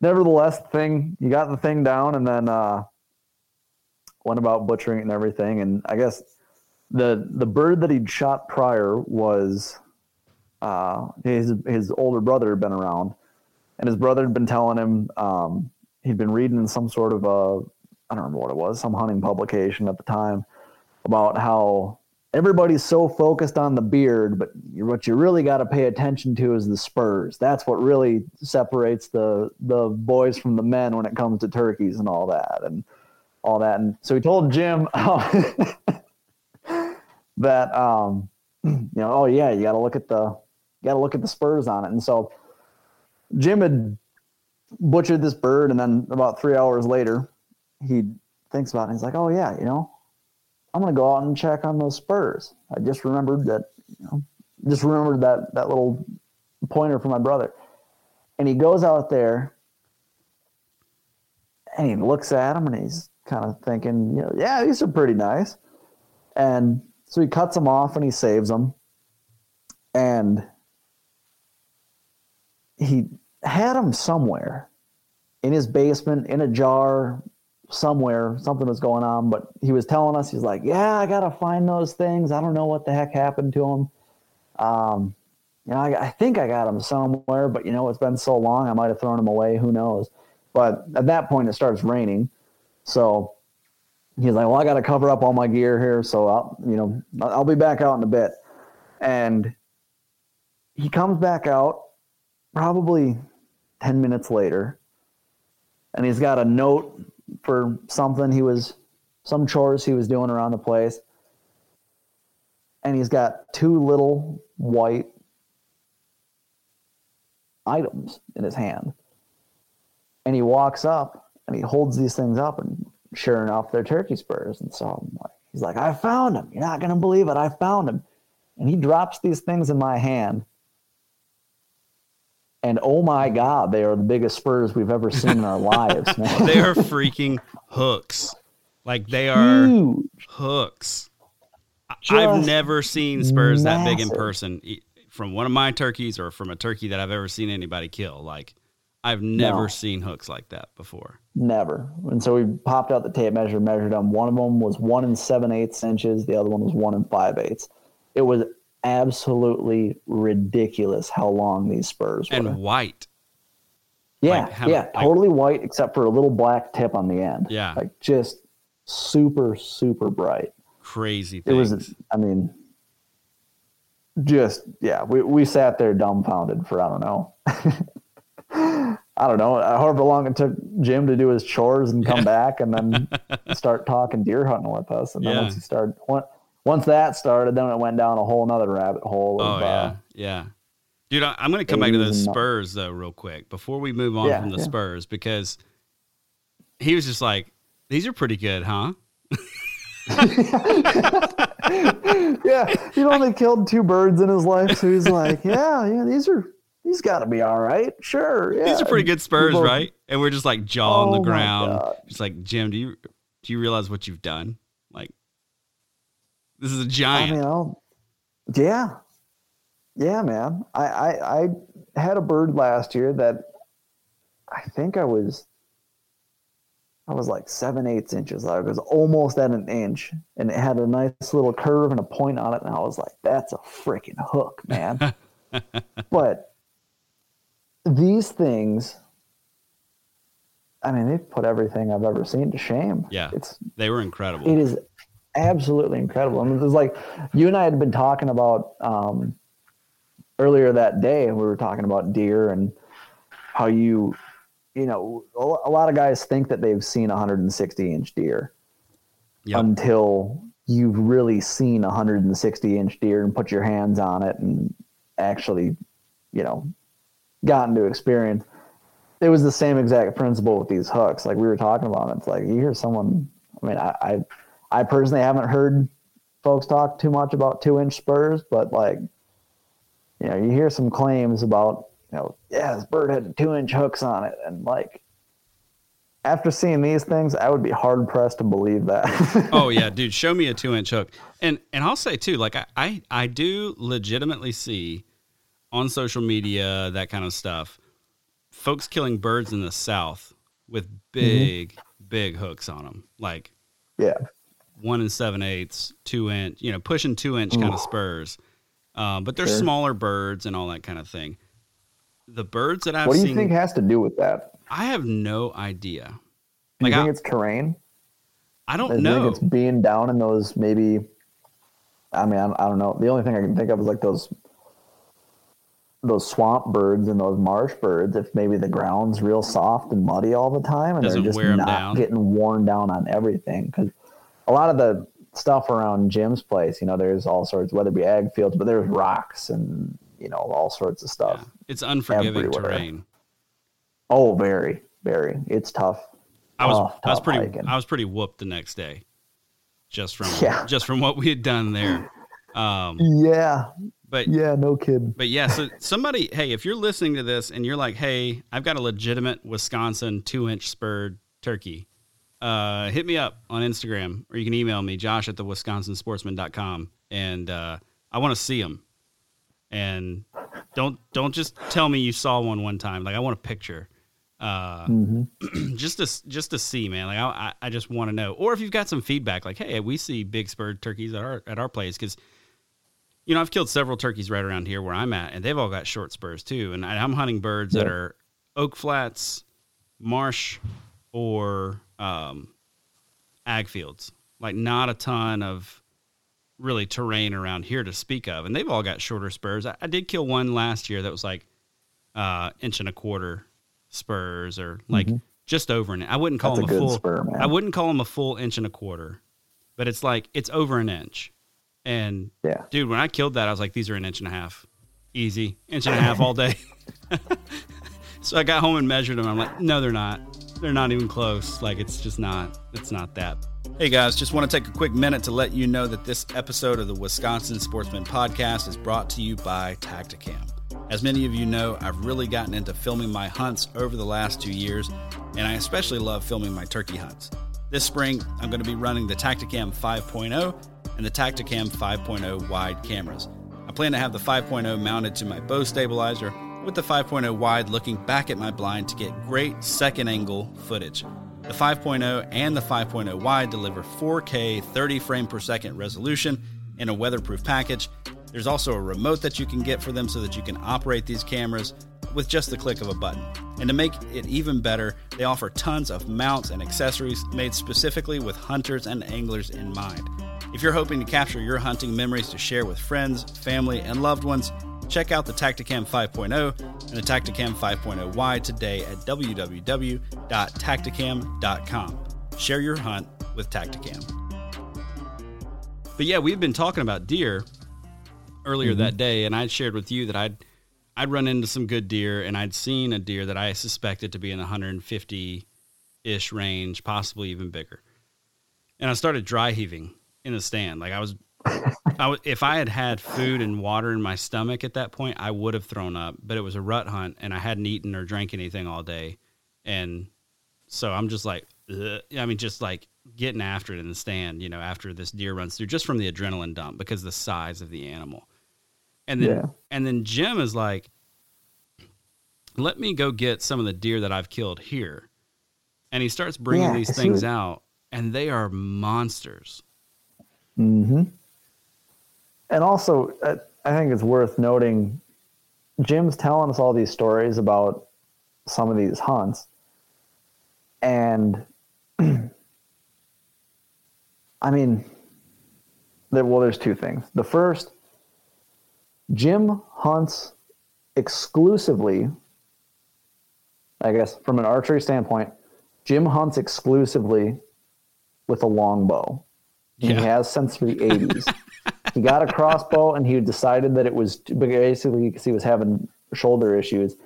nevertheless, the thing you got the thing down, and then uh, went about butchering it and everything. And I guess the the bird that he'd shot prior was uh, his his older brother had been around, and his brother had been telling him um, he'd been reading some sort of a I don't remember what it was, some hunting publication at the time about how everybody's so focused on the beard, but what you really got to pay attention to is the spurs. That's what really separates the the boys from the men when it comes to turkeys and all that and all that. And so he told Jim that um, you know, oh yeah, you got to look at the got to look at the spurs on it. And so Jim had butchered this bird, and then about three hours later, he thinks about it. He's like, oh yeah, you know, I'm gonna go out and check on those spurs. I just remembered that, you know, just remembered that that little pointer for my brother. And he goes out there and he looks at them and he's kind of thinking, you know, yeah, these are pretty nice. And so he cuts them off and he saves them. And he had them somewhere in his basement, in a jar, somewhere. Something was going on, but he was telling us, he's like, yeah, I got to find those things. I don't know what the heck happened to them. Um, you know, I, I, think I got them somewhere, but you know, it's been so long, I might have thrown them away. Who knows? But at that point, it starts raining. So he's like, well, I got to cover up all my gear here. So I'll, you know, I'll be back out in a bit. And he comes back out probably 10 minutes later. And he's got a note for something he was, some chores he was doing around the place. And he's got two little white items in his hand. And he walks up and he holds these things up and sure enough, they're turkey spurs. And so like, he's like, I found them. You're not going to believe it. I found them. And he drops these things in my hand. And oh my God, they are the biggest spurs we've ever seen in our lives, man. they are freaking hooks. Like they are Huge. hooks. Just I've never seen spurs massive. that big in person from one of my turkeys or from a turkey that I've ever seen anybody kill. Like I've never no. seen hooks like that before. Never. And so we popped out the tape measure, measured them. One of them was one and seven eighths inches. The other one was one and five eighths. It was absolutely ridiculous how long these spurs were. And white. Yeah, like, yeah, like, totally white except for a little black tip on the end. Yeah, like just super, super bright. Crazy. Things. It was. I mean, just yeah. We we sat there dumbfounded for I don't know. I don't know, however long it took Jim to do his chores and come yeah. back and then start talking deer hunting with us. And then yeah. once he started, once that started, then it went down a whole nother rabbit hole. Of, oh, yeah. Uh, yeah. Dude, I, am going to come back to those Spurs, though, real quick before we move on yeah, from the Spurs because he was just like, these are pretty good, huh? yeah, he only killed two birds in his life, so he's like, "Yeah, yeah, these are he's got to be all right. Sure. Yeah. These are pretty good Spurs, right? And we're just like jaw oh on the oh ground. Just like, Jim, do you do you realize what you've done? This is a giant. I mean, I'll, yeah. Yeah, man. I, I, I had a bird last year that I think I was I was like seven eighths inches. I was almost at an inch, and it had a nice little curve and a point on it. And I was like, "That's a freaking hook, man!" but these things I mean, they've put everything I've ever seen to shame. Yeah, it's they were incredible. It is absolutely incredible. I mean, it was like you and I had been talking about um, earlier that day. And we were talking about deer and how you, you know, a lot of guys think that they've seen a 160 inch deer yep. until you've really seen a 160 inch deer and put your hands on it and actually, you know, gotten to experience. It was the same exact principle with these hooks. Like we were talking about, it's like you hear someone. I mean, I, I, I personally haven't heard folks talk too much about two inch spurs, but like, you know, you hear some claims about, you know, yeah, this bird had two inch hooks on it, and like, after seeing these things, I would be hard pressed to believe that. oh yeah, dude, show me a two inch hook. And and I'll say too, like I, I I do legitimately see on social media, that kind of stuff, folks killing birds in the South with mm-hmm. big, mm-hmm. big hooks on them. Like, Yeah. One and seven eighths, two inch, you know, pushing two inch kind of spurs. Um, but they're Sure. smaller birds and all that kind of thing. The birds that I've what do you seen, think has to do with that? I have no idea. Do you think I- it's terrain? I I don't think know. it's being down in those maybe. I mean, I, I don't know. The only thing I can think of is like those those swamp birds and those marsh birds. If maybe the ground's real soft and muddy all the time, and Doesn't they're just not down. getting worn down on everything, because a lot of the stuff around Jim's place, you know, there's all sorts, whether it be ag fields, but there's rocks and you know all sorts of stuff. Yeah. It's unforgiving Everywhere. terrain. Oh, very, very. It's tough. I was Tough, I was pretty hiking. I was pretty whooped the next day, just from Yeah. just from what we had done there. Um, Yeah, but yeah, no kidding. But yeah, so somebody, hey, if you're listening to this and you're like, hey, I've got a legitimate Wisconsin two inch spurred turkey, uh, hit me up on Instagram or you can email me, josh at the wisconsinsportsman.com. And uh, I want to see them. And don't don't just tell me you saw one one time. Like I want a picture, uh, just to just to see, man. Like I I- just want to know. Or if you've got some feedback, like hey, we see big spurred turkeys at our at our place because you know, I've killed several turkeys right around here where I'm at, and they've all got short spurs too. And I- I'm hunting birds that are oak flats, marsh, or um, ag fields. Like not a ton of really terrain around here to speak of, and they've all got shorter spurs. I, I did kill one last year that was like uh, inch and a quarter spurs, or like just over an. I wouldn't call Mm-hmm. That's them a a, full. spur, man. I wouldn't call them a full inch and a quarter, but it's like it's over an inch. And Yeah. dude, when I killed that, I was like, these are an inch and a half, easy, inch and a half all day. so I got home and measured them. I'm like, no, they're not. They're not even close. Like it's just not. It's not that. Hey guys, just want to take a quick minute to let you know that this episode of the Wisconsin Sportsman Podcast is brought to you by Tactacam. As many of you know, I've really gotten into filming my hunts over the last two years, and I especially love filming my turkey hunts. This spring, I'm going to be running the Tactacam 5.0 and the Tactacam 5.0 wide cameras. I plan to have the 5.0 mounted to my bow stabilizer, with the 5.0 wide looking back at my blind to get great second angle footage. The 5.0 and the 5.0 wide deliver 4K 30 frame per second resolution in a weatherproof package. There's also a remote that you can get for them so that you can operate these cameras with just the click of a button. And to make it even better, they offer tons of mounts and accessories made specifically with hunters and anglers in mind. If you're hoping to capture your hunting memories to share with friends, family, and loved ones, check out the Tactacam 5.0 and the Tactacam 5.0Y today at www.tactacam.com. Share your hunt with Tactacam. But yeah, we've been talking about deer earlier that mm-hmm. day, and I'd shared with you that I'd I'd run into some good deer, and I'd seen a deer that I suspected to be in the 150 ish range, possibly even bigger. And I started dry heaving in the stand. Like I was, I was, if I had had food and water in my stomach at that point, I would have thrown up. But it was a rut hunt, and I hadn't eaten or drank anything all day, and so I'm just like, ugh. I mean, just like getting after it in the stand, you know, after this deer runs through, just from the adrenaline dump because of the size of the animal. And then, Yeah. and then Jim is like, let me go get some of the deer that I've killed here. And he starts bringing Yeah, these things out, and they are monsters. Mm-hmm. And also, uh, I think it's worth noting Jim's telling us all these stories about some of these hunts. And I mean, there, well, there's two things. The first, Jim hunts exclusively, I guess, from an archery standpoint, Jim hunts exclusively with a longbow. Yeah. He has since the 80s. he got a crossbow and he decided that it was basically because he was having shoulder issues.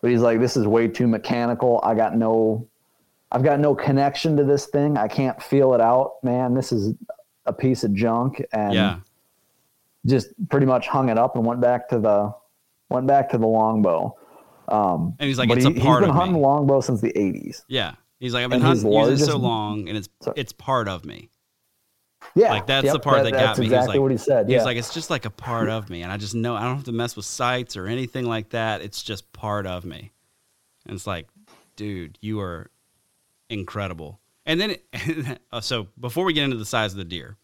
But he's like, this is way too mechanical. I got no, I've got no connection to this thing. I can't feel it out, man. This is a piece of junk. And Yeah. just pretty much hung it up and went back to the, went back to the longbow. Um, And he's like, it's a he, part he's been of hunting me. longbow since the 80s. Yeah. He's like, I've been And hunting so long, and it's Sorry. it's part of me. Yeah, Like that's yep, the part that, got that's me. Exactly like, what he said. He's like, it's just like a part of me, and I just know I don't have to mess with sights or anything like that. It's just part of me, and it's like, dude, you are incredible. And then, it, uh, so before we get into the size of the deer,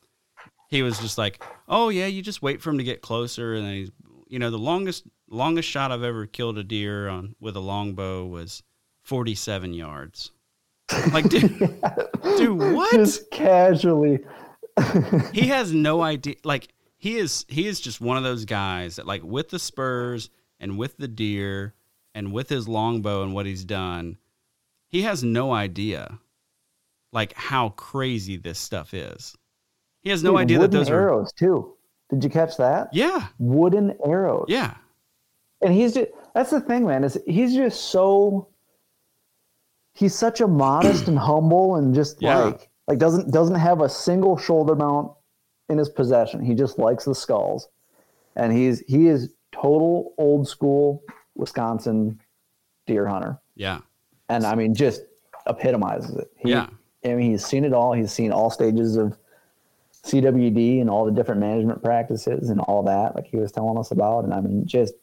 he was just like, "Oh yeah, you just wait for him to get closer." And then he's, you know, the longest longest shot I've ever killed a deer on with a longbow was forty seven yards. Like, dude, dude, what? Just casually. He has no idea. Like, he is he is just one of those guys that, like, with the spurs and with the deer and with his longbow and what he's done, he has no idea, like, how crazy this stuff is. He has no Dude, idea that those are. arrows too. Did you catch that? Yeah, Wooden arrows. yeah, and he's just that's the thing man is he's just so he's such a modest and humble and just Yeah. like like doesn't doesn't have a single shoulder mount in his possession. He just likes the skulls. And he's he is total old school wisconsin deer hunter. Yeah, and i mean just epitomizes it. He, Yeah. i mean he's seen it all. He's seen all stages of cwd and all the different management practices and all that like he was telling us about. And i mean just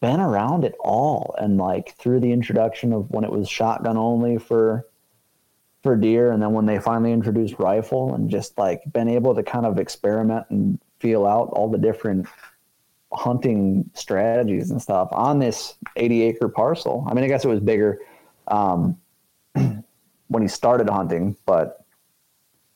been around it all. And like through the introduction of when it was shotgun only for for deer and then when they finally introduced rifle and just like been able to kind of experiment and feel out all the different hunting strategies and stuff on this 80 acre parcel. I mean i guess it was bigger um, when he started hunting but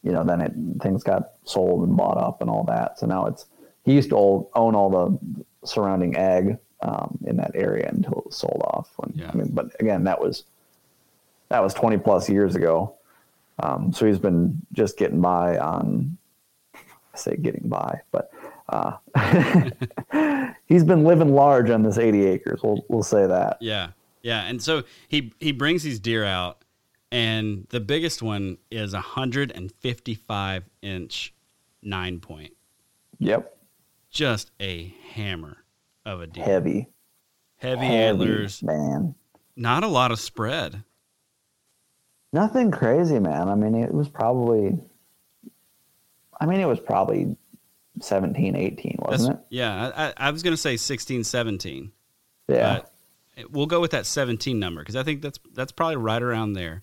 you know then it things got sold and bought up and all that. So now it's he used to own, own all the surrounding ag um, in that area until it was sold off. When, Yeah. I mean, but again that was that was 20 plus years ago um, so he's been just getting by on I say getting by but uh, he's been living large on this 80 acres we'll, we'll say that yeah, yeah. And so he he brings these deer out, and the biggest one is a hundred and fifty five inch nine point, yep just a hammer of a deer. heavy Heavy, heavy antlers, man not a lot of spread. Nothing crazy, man. I mean, it was probably, I mean, it was probably 17, 18, wasn't it? yeah, I, I- was going to say 16, 17. Yeah. But we'll go with that 17 number because I think that's that's probably right around there.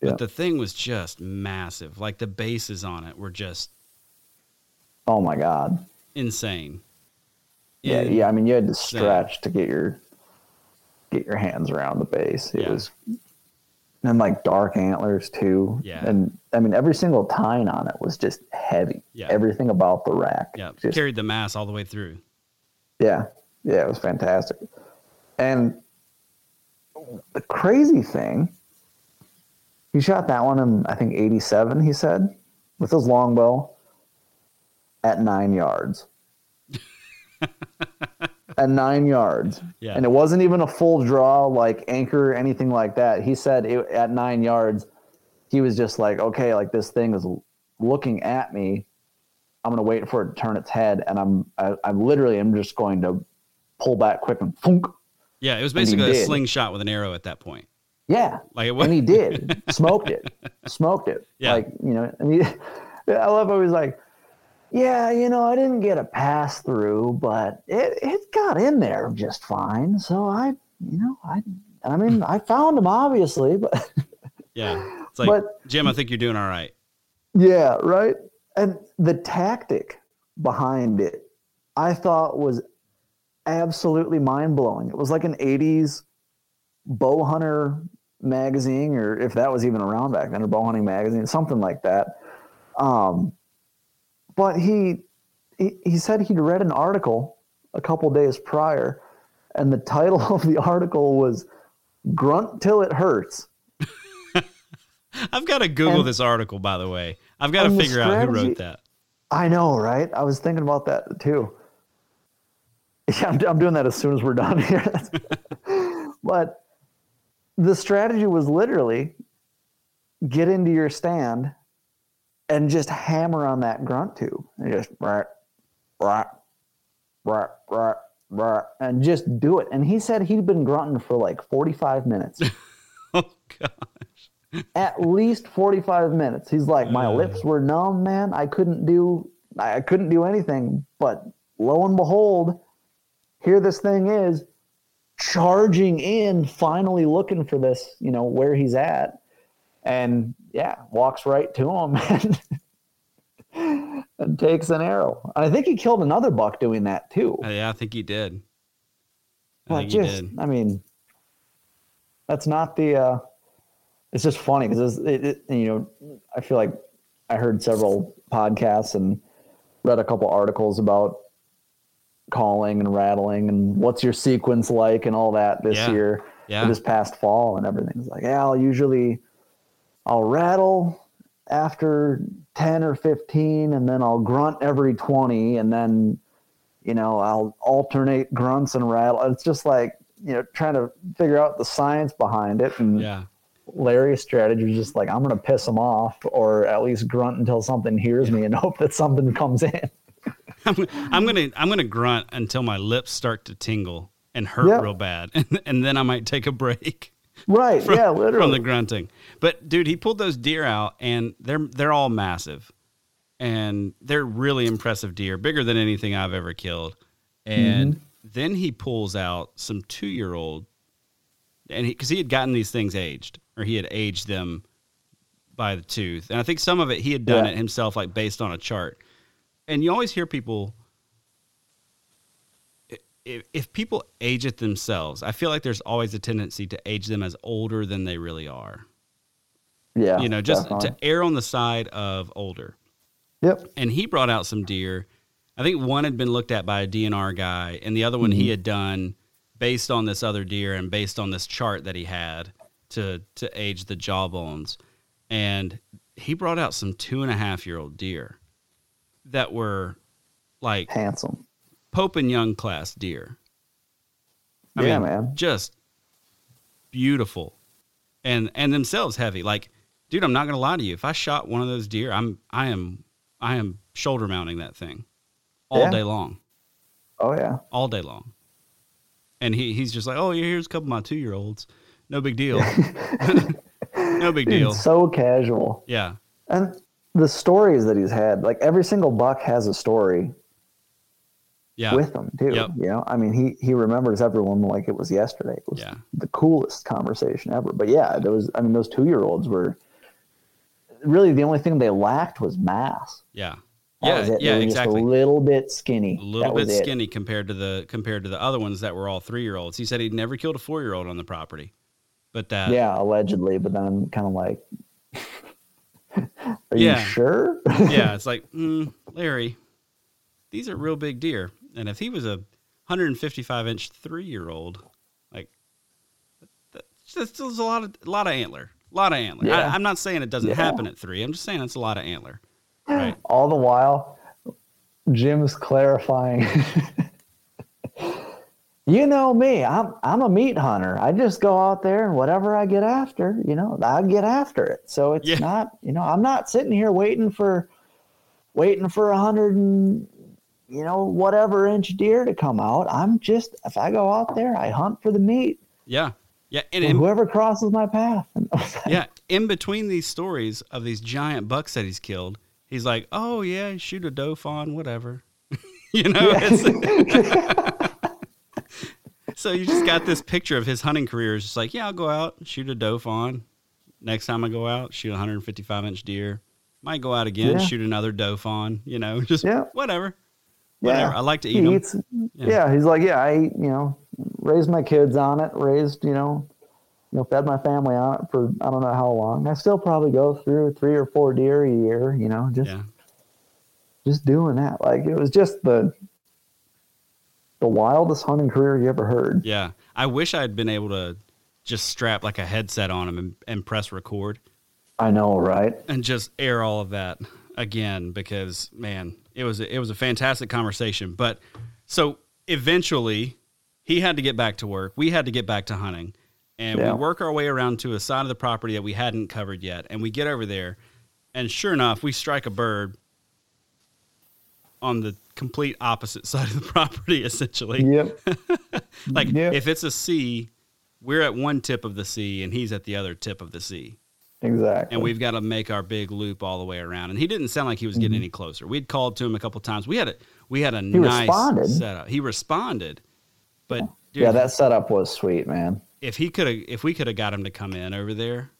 But Yeah. the thing was just massive. Like the bases on it were just oh my God. insane. Yeah. In- Yeah. I mean, you had to stretch to get your, get your hands around the base. It Yeah. was, and like dark antlers too. Yeah. And I mean, every single tine on it was just heavy. Yeah. Everything about the rack. Yeah, Just, carried the mass all the way through. Yeah, yeah, it was fantastic. And the crazy thing, he shot that one in I think '87. He said with his longbow at nine yards. at nine yards, Yeah. and it wasn't even a full draw like anchor anything like that. He said it, at nine yards, he was just like, okay, like this thing is looking at me. I'm gonna wait for it to turn its head, and I'm I, I literally am just going to pull back quick and thunk. Yeah, it was basically a did. slingshot with an arrow at that point. Yeah, Like it was. and he did smoked it, smoked it. Yeah. like you know, and he, I love how he's like, yeah, you know, I didn't get a pass through, but it it got in there just fine. So I, you know, I I mean, I found him obviously, but yeah, it's like But- Jim. I think you're doing all right. Yeah, right. And the tactic behind it, I thought was absolutely mind blowing. It was like an 80s bow hunter magazine, or if that was even around back then, or bow hunting magazine, something like that. Um, but he, he he said he'd read an article a couple days prior, and the title of the article was "Grunt Till It Hurts." I've got to Google And- this article, by the way. I've got to figure out who wrote that. I know, right? I was thinking about that too. Yeah, I'm, I'm doing that as soon as we're done here. but the strategy was literally get into your stand and just hammer on that grunt tube and just right, right, right, right, right, and just do it. And he said he'd been grunting for like 45 minutes. Oh god. at least 45 minutes. He's like, my Uh. lips were numb, man. I couldn't do, I couldn't do anything. But lo and behold, here this thing is charging in, finally looking for this, you know, where he's at. and yeah, walks right to him and, and takes an arrow. And I think he killed another buck doing that too. Uh, yeah, I think he did. I he just, did. I mean, that's not the. uh It's just funny because it, it, you know, I feel like I heard several podcasts and read a couple articles about calling and rattling and what's your sequence like and all that this Yeah. year, Yeah. this past fall and everything's like, yeah, I'll usually, I'll rattle after ten or fifteen, and then I'll grunt every twenty, and then you know, I'll alternate grunts and rattle. It's just like, you know, trying to figure out the science behind it. And Yeah. Larry's strategy is just like, I'm going to piss him off or at least grunt until something hears me and hope that something comes in. I'm, I'm gonna I'm gonna grunt until my lips start to tingle and hurt Yep. real bad, and, and then I might take a break Right. from, yeah, from the grunting. But dude, he pulled those deer out, and they're they're all massive, and they're really impressive deer, bigger than anything I've ever killed. And Mm-hmm. then he pulls out some two year old, and he because he had gotten these things aged, or he had aged them by the tooth, and I think some of it he had done Yeah. it himself, like based on a chart. And you always hear people if, if people age it themselves, I feel like there's always a tendency to age them as older than they really are. yeah. you know, just definitely. to err on the side of older. Yep. And he brought out some deer. I think one had been looked at by a DNR guy, and the other one he mm-hmm. had done based on this other deer and based on this chart that he had to to age the jawbones. And he brought out some two and a half year old deer that were like Handsome. Pope and Young class deer. I Yeah, mean, man. just beautiful, and and themselves heavy. Like, dude, I'm not gonna lie to you. If I shot one of those deer, I'm I am I am shoulder mounting that thing all Yeah. day long, Oh, yeah. all day long. And he he's just like, oh, here's a couple of my two year olds. No big deal. no big deal. So casual. Yeah, And the stories that he's had, like every single buck has a story yeah, with him too. Yep. You know, I mean, he he remembers everyone like it was yesterday. It was Yeah. the coolest conversation ever. But yeah, was. I mean, those two year olds were really the only thing they lacked was mass. yeah, That yeah, yeah. Exactly. A little bit skinny. a little That bit skinny compared to the compared to the other ones that were all three year olds. He said he'd never killed a four year old on the property, but that Yeah, allegedly. But then I'm kind of like, are Yeah. you sure? yeah, it's like mm, Larry, these are real big deer, and if he was a 155 inch three year old, like that, that's a lot of a lot of antler, a lot of antler. Yeah. I, I'm not saying it doesn't Yeah. happen at three. I'm just saying it's a lot of antler, right? All the while, Jim's clarifying. you know me. I'm I'm a meat hunter. I just go out there and whatever I get after, you know, I get after it. So it's Yeah. not, you know, I'm not sitting here waiting for waiting for a hundred and you know whatever inch deer to come out. I'm just if I go out there, I hunt for the meat. Yeah, yeah, and And in, whoever crosses my path. yeah, in between these stories of these giant bucks that he's killed, he's like, "Oh yeah, shoot a doe fawn, whatever." you know, it's, so you just got this picture of his hunting career. It's just like, yeah, I'll go out shoot a doe fawn. Next time I go out, shoot a 155 inch deer. Might go out again, Yeah. shoot another doe fawn. You know, just Yeah. whatever, whatever. I like to eat he them. eats, yeah. he's like, yeah, I, eat, you know, raised my kids on it, raised, you know, you know, fed my family on it for I don't know how long. I still probably go through three or four deer a year, you know, just Yeah, just doing that. Like it was just the the wildest hunting career you ever heard. yeah. I wish I had been able to just strap like a headset on him and, and press record. I know, right? and just air all of that again because man, it was a, it was a fantastic conversation. But so eventually, he had to get back to work. We had to get back to hunting, and Yeah. we work our way around to a side of the property that we hadn't covered yet. And we get over there, and sure enough, we strike a bird on the complete opposite side of the property, essentially. Yep. Like Yep. if it's a C, we're at one tip of the C, and he's at the other tip of the C exactly. and we've got to make our big loop all the way around. And he didn't sound like he was getting mm-hmm. any closer. We'd called to him a couple times. We had a we had a nice responded. setup. He responded, but dude, yeah, that setup was sweet, man. if he could have if we could have got him to come in over there,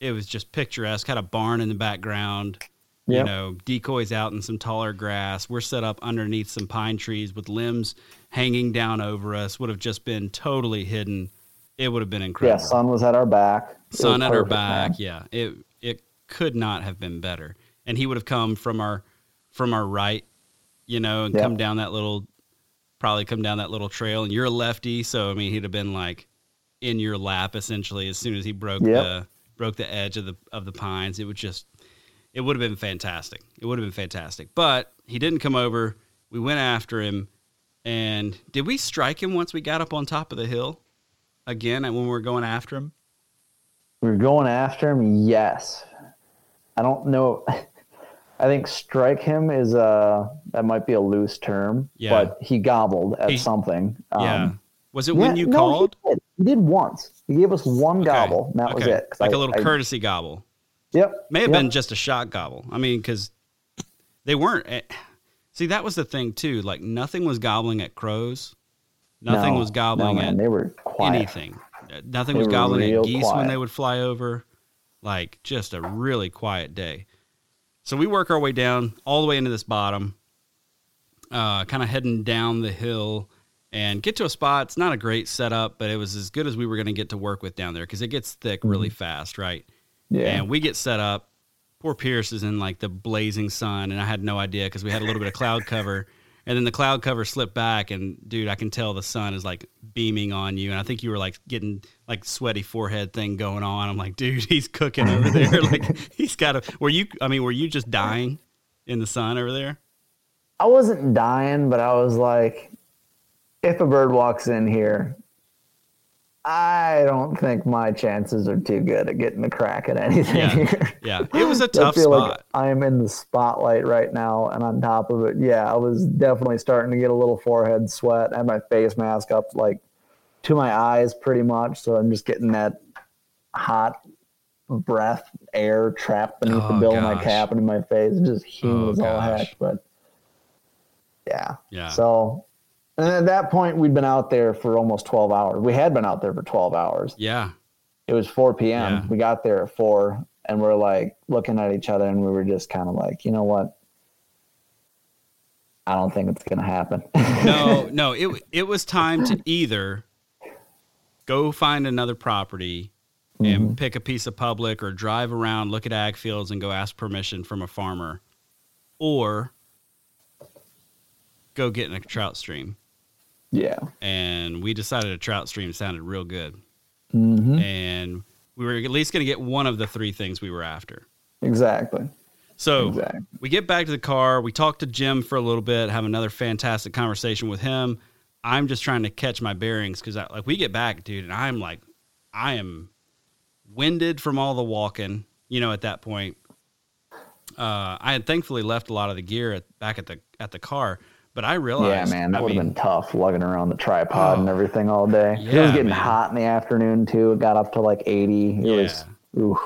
it was just picturesque. Had a barn in the background. You know, decoys out in some taller grass. We're set up underneath some pine trees with limbs hanging down over us. Would have just been totally hidden. It would have been incredible. Yeah, sun was at our back. Sun at our perfect, man. back. Yeah, it it could not have been better. And he would have come from our from our right, you know, and Yeah. come down that little, probably come down that little trail. And you're a lefty, so I mean, he'd have been like in your lap essentially as soon as he broke Yep. the broke the edge of the of the pines. It would just, it would have been fantastic. It would have been fantastic. But he didn't come over. We went after him, and did we strike him once we got up on top of the hill? Again, when we're going after him. We're going after him. Yes. I don't know. I think strike him is a that might be a loose term, Yeah. but he gobbled at He- something. Yeah. Um, Was it when yeah, you no, called? He did. he did once. He gave us one Okay. gobble, and that was Okay. it. 'Cause Like I- a little I- courtesy gobble. Yep. May have yep. been just a shot gobble. I mean, because they weren't. eh, See, that was the thing too. Like nothing was gobbling at crows. Nothing No, was gobbling no, man, at they were quiet. anything. Nothing They was gobbling at geese when they would fly over. Like just a really quiet day. So we work our way down all the way into this bottom, uh, kind of heading down the hill and get to a spot. It's not a great setup, but it was as good as we were going to get to work with down there because it gets thick really fast, right? Mm-hmm. Yeah. And we get set up. Poor Pierce is in like the blazing sun, and I had no idea because we had a little bit of cloud cover. And then the cloud cover slipped back, and dude, I can tell the sun is like beaming on you. And I think you were like getting like sweaty forehead thing going on. I'm like, dude, he's cooking over there. like he's got a. Were you? I mean, were you just dying in the sun over there? I wasn't dying, but I was like, if a bird walks in here, I don't think my chances are too good at getting a crack at anything Yeah, here. yeah. It was a I tough feel spot. like I'm in the spotlight right now, and on top of it, yeah, I was definitely starting to get a little forehead sweat. I had my face mask up like to my eyes pretty much, so I'm just getting that hot breath, air trapped beneath the Oh, bill of my cap and in my face. It's just humid Oh, as all heck, but yeah. Yeah. So, and at that point, we'd been out there for almost 12 hours. We had been out there for 12 hours. yeah. It was 4 p.m. Yeah. We got there at 4 and we're like looking at each other and we were just kind of like, you know what? I don't think it's going to happen. no, no. It it was time to either go find another property Mm-hmm. and pick a piece of public, or drive around, look at ag fields, and go ask permission from a farmer, or go get in a trout stream. Yeah. And we decided a trout stream sounded real good, hmm and we were at least going to get one of the three things we were after. Exactly. So Exactly. we get back to the car. We talk to Jim for a little bit, have another fantastic conversation with him. I'm just trying to catch my bearings because like we get back, dude, and I'm like, I am winded from all the walking. You know, at that point, uh, I had thankfully left a lot of the gear at, back at the at the car, but I realized, Yeah, man, that would have been tough lugging around the tripod and Oh. everything all day. it was getting man. hot in the afternoon too. It got up to like 80. It was, ooh.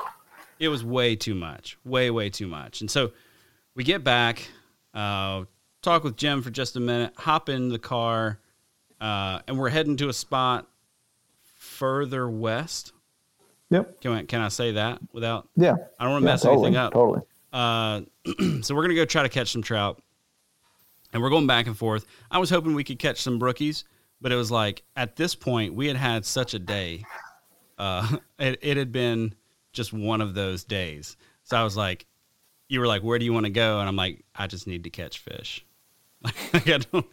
it was way too much, way way too much. And so we get back, uh, talk with Jim for just a minute, hop in the car, uh, and we're heading to a spot further west. Yep. Can I, can I say that without? Yeah. I don't want to Yeah, mess totally, anything up. Totally. Uh, so we're gonna go try to catch some trout, and we're going back and forth. I was hoping we could catch some brookies, but it was like at this point we had had such a day. Uh, it, it had been just one of those days. So I was like, you were like, where do you want to go? And I'm like, I just need to catch fish. Like I don't,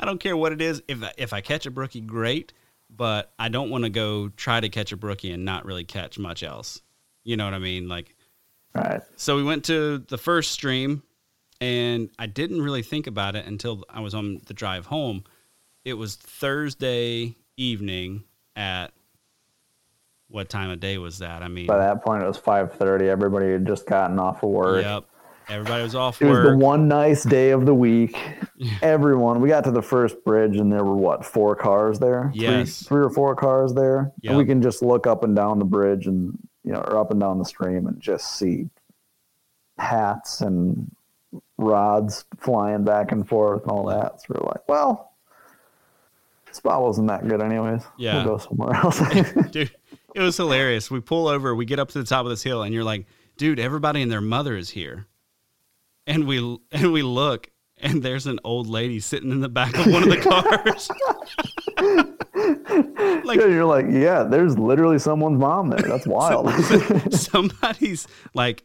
I don't care what it is. If I- if I catch a brookie, great. But I don't want to go try to catch a brookie and not really catch much else. You know what I mean? Like Right. so we went to the first stream, and I didn't really think about it until I was on the drive home. It was Thursday evening at what time of day was that? I mean, By that point, it was 5:30. Everybody had just gotten off of work. yep, everybody was off It was the one nice day of the week. Everyone, we got to the first bridge and there were what, four cars there? Three- Three, or four cars there. Yep. And we can just look up and down the bridge and, you know, or up and down the stream and just see hats and rods flying back and forth and all that. So we're like, well, this spot wasn't that good anyways. Yeah. We'll go somewhere else. Dude, it was hilarious. We pull over, we get up to the top of this hill, and you're like, dude, everybody and their mother is here. And we and we look, and there's an old lady sitting in the back of one of the cars. like yeah, you're like, yeah, there's literally someone's mom there. That's wild. somebody's like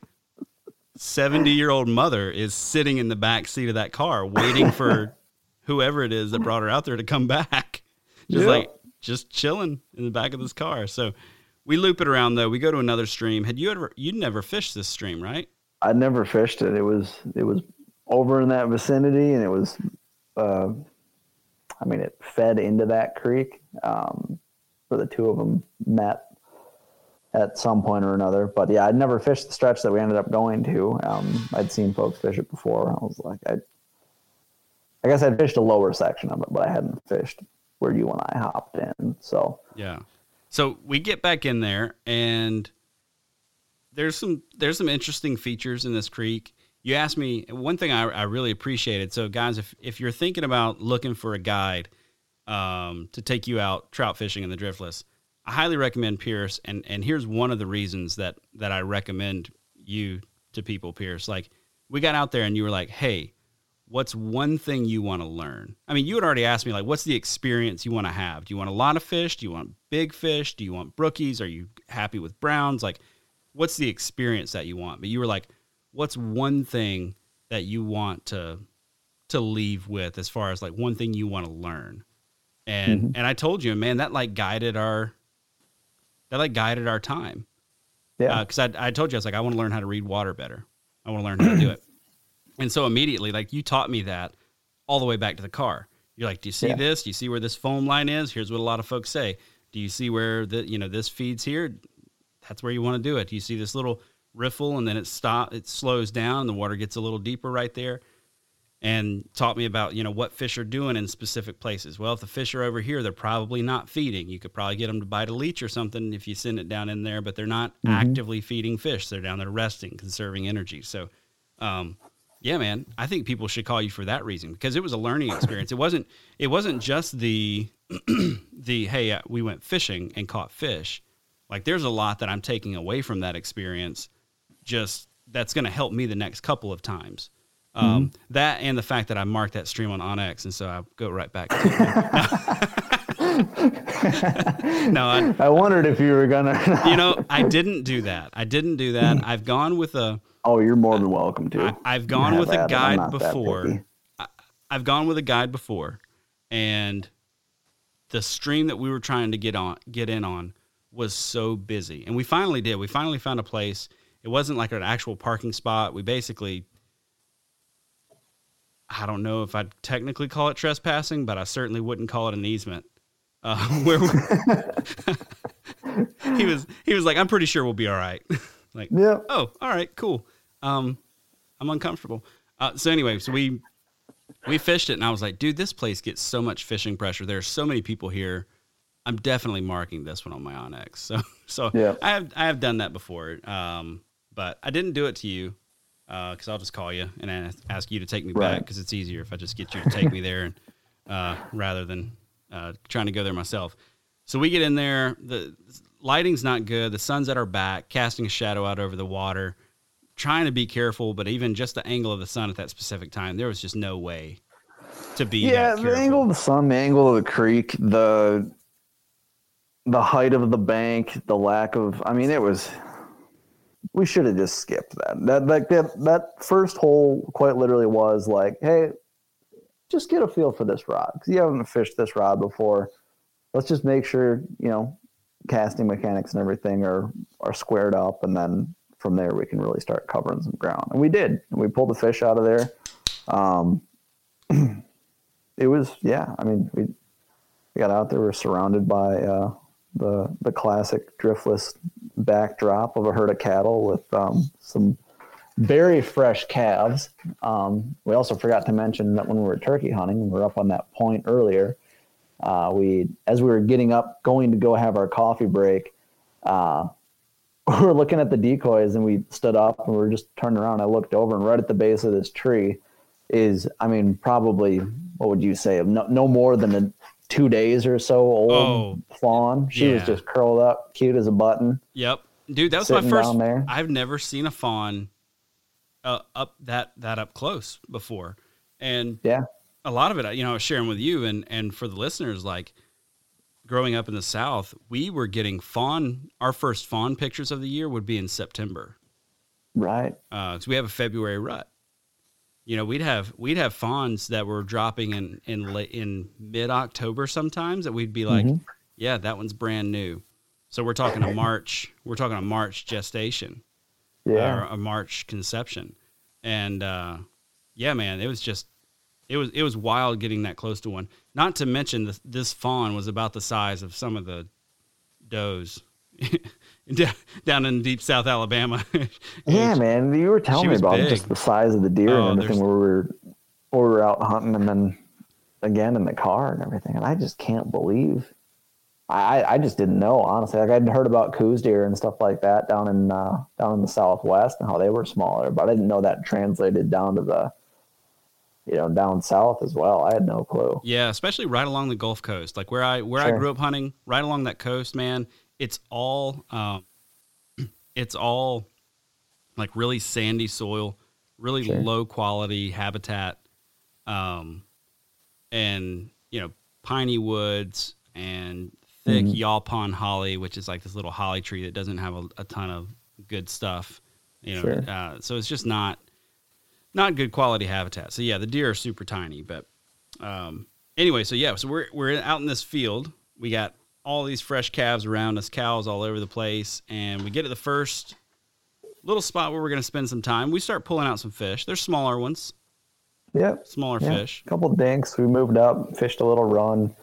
70 year old mother is sitting in the back seat of that car waiting for whoever it is that brought her out there to come back. Just yeah. like just chilling in the back of this car. So we loop it around though. We go to another stream. Had you ever you'd never fished this stream, right? I never fished it. It was it was over in that vicinity and it was uh I mean it fed into that creek. Um where the two of them met at some point or another. But yeah, I'd never fished the stretch that we ended up going to. Um, I'd seen folks fish it before. I was like, I, I guess I'd fished a lower section of it, but I hadn't fished where you and I hopped in. So yeah, so we get back in there, and there's some there's some interesting features in this creek. You asked me one thing I, I really appreciated. So guys, if if you're thinking about looking for a guide um, to take you out trout fishing in the driftless, I highly recommend Pierce. And and here's one of the reasons that that I recommend you to people, Pierce. Like we got out there and you were like, hey, what's one thing you want to learn? I mean, you had already asked me, like, what's the experience you want to have? Do you want a lot of fish? Do you want big fish? Do you want brookies? Are you happy with browns? Like, what's the experience that you want? But you were like, what's one thing that you want to to leave with as far as like one thing you want to learn? And mm-hmm. and I told you, man, that like guided our that like guided our time. Yeah. Because uh, I I told you I was like, I want to learn how to read water better. I want to learn how to do it. And so immediately, like you taught me that all the way back to the car. You're like, do you see yeah. this? Do you see where this foam line is? Here's what a lot of folks say. Do you see where the you know this feeds here? That's where you want to do it. Do you see this little riffle and then it stop it slows down, the water gets a little deeper right there. And taught me about, you know, what fish are doing in specific places. Well, if the fish are over here, they're probably not feeding. You could probably get them to bite a leech or something if you send it down in there, but they're not mm-hmm. actively feeding fish. They're down there resting, conserving energy. So um, yeah, man. I think people should call you for that reason because it was a learning experience. it wasn't. It wasn't just the the hey, uh, we went fishing and caught fish. Like, there's a lot that I'm taking away from that experience. Just that's going to help me the next couple of times. Um, mm-hmm. That and the fact that I marked that stream on onX, and so I go right back. no, I, I, wondered if you were gonna. you know, I didn't do that. I didn't do that. I've gone with a Oh, you're more than welcome to. I, have gone with a guide before. I, I've gone with a guide before, and the stream that we were trying to get on, get in on, was so busy, and we finally did. We finally found a place. It wasn't like an actual parking spot. We basically, I don't know if I'd technically call it trespassing, but I certainly wouldn't call it an easement. Uh, where he was, he was like, "I'm pretty sure we'll be all right." like, yeah. Oh, all right, cool um, I'm uncomfortable. Uh, so anyway, so we we fished it, and I was like, dude, this place gets so much fishing pressure. There's so many people here. I'm definitely marking this one on my onX." So so yeah. I have I have done that before, um, but I didn't do it to you because uh, I'll just call you and ask you to take me right. back because it's easier if I just get you to take me there and uh, rather than uh, trying to go there myself. So we get in there. The lighting's not good. The sun's at our back, casting a shadow out over the water trying to be careful, but even just the angle of the sun at that specific time, there was just no way to be. Yeah, the angle of the sun, the angle of the creek, the the height of the bank, the lack of. I mean, it was. We should have just skipped that. That like that that first hole quite literally was like, hey, just get a feel for this rod because you haven't fished this rod before. Let's just make sure you know casting mechanics and everything are are squared up, and then from there we can really start covering some ground. And we did. We pulled the fish out of there. Um, it was yeah. I mean, we we got out there. We are surrounded by uh, the the classic driftless backdrop of a herd of cattle with um, some very fresh calves. Um, we also forgot to mention that when we were turkey hunting, we were up on that point earlier. Uh, we, as we were getting up, going to go have our coffee break, uh, we were looking at the decoys and we stood up and we were just turned around. I looked over and right at the base of this tree is, I mean, probably what would you say? No, no more than a two days or so old Oh, fawn. She was just curled up, cute as a button. Yep, dude, that was my first. there. I've never seen a fawn uh, up that that up close before, and Yeah. a lot of it, you know, I was sharing with you and and for the listeners, like growing up in the South, we were getting fawn. Our first fawn pictures of the year would be in September, Right. because we have a February rut. You know, we'd have we'd have fawns that were dropping in in late, in mid October sometimes that we'd be like, Mhm. yeah, that one's brand new. So we're talking a March. We're talking a March gestation Yeah. or a March conception, and uh, yeah, man, it was just it was it was wild getting that close to one. Not to mention this, this fawn was about the size of some of the does down- in deep South Alabama. Yeah, man. You were telling me about big. just the size of the deer Oh, and everything there's- where we were where we were out hunting and then again in the car and everything. And I just can't believe I, I just didn't know, honestly. Like I'd heard about Coues deer and stuff like that down in uh, down in the southwest and how they were smaller, but I didn't know that translated down to the you know, down south as well. I had no clue. Yeah, especially right along the Gulf Coast, like where I where I grew up hunting, right along that coast, man. It's all um, it's all like really sandy soil, really Sure. low quality habitat, um, and you know piney woods and thick Mhm. yaupon holly, which is like this little holly tree that doesn't have a, a ton of good stuff. You know, Sure. uh, so it's just not not good quality habitat. So yeah, the deer are super tiny, but um, anyway, so yeah, so we're we're out in this field. We got all these fresh calves around us, cows all over the place, and we get to the first little spot where we're going to spend some time. We start pulling out some fish. They're smaller ones, Yep. smaller Yeah, fish. A couple dinks. We moved up, fished a little run.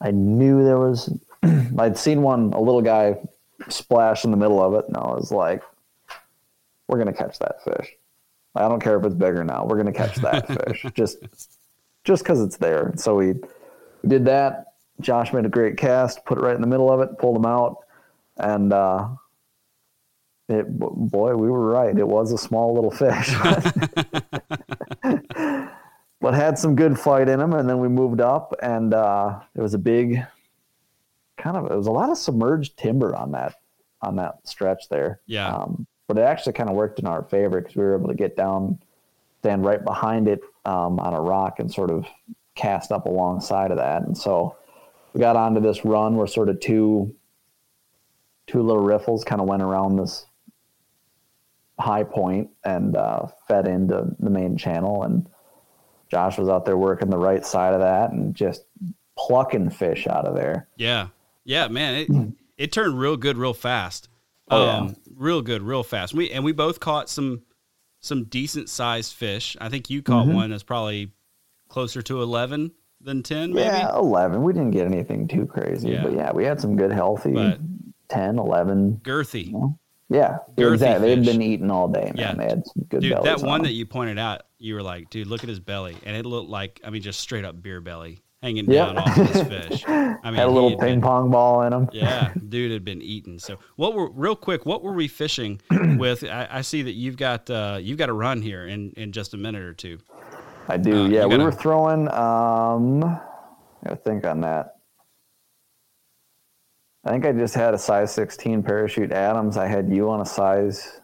I knew there was. I'd seen one, a little guy, splash in the middle of it, and I was like, "We're gonna catch that fish. I don't care if it's bigger now. We're gonna catch that fish just, just because it's there." So we, we did that. Josh made a great cast, put it right in the middle of it, pulled him out, and uh, it boy, we were right. It was a small little fish. but had some good fight in him. And then we moved up, and uh, there was a big, kind of, it was a lot of submerged timber on that on that stretch there. Yeah. Um, but it actually kind of worked in our favor because we were able to get down, stand right behind it um, on a rock, and sort of cast up alongside of that. And so got onto this run where sort of two two little riffles kind of went around this high point and uh, fed into the main channel. And Josh was out there working the right side of that and just plucking fish out of there. Yeah, yeah, man, it it turned real good, real fast. Hmm. Oh, yeah. real good, real fast. We and we both caught some some decent sized fish. I think you caught Mhm. one that's probably closer to eleven than ten, maybe. Yeah, 11. We didn't get anything too crazy, Yeah. but yeah, we had some good, healthy But- 10, 11. Girthy. Yeah, Girthy exactly. They'd fish. been eating all day, man. Yeah. They had some good Dude, that on one that you pointed out, you were like, dude, look at his belly, and it looked like, I mean, just straight up beer belly hanging Yep. down off of this fish. I mean, had a little had ping been- pong ball in him Yeah, dude had been eaten. So, what were real quick? What were we fishing with? I, I see that you've got uh, you've got a run here in in just a minute or two. I do. Uh, yeah, we gotta- were throwing. Um, I gotta think on that. I think I just had a size 16 parachute Adams. I had you on a size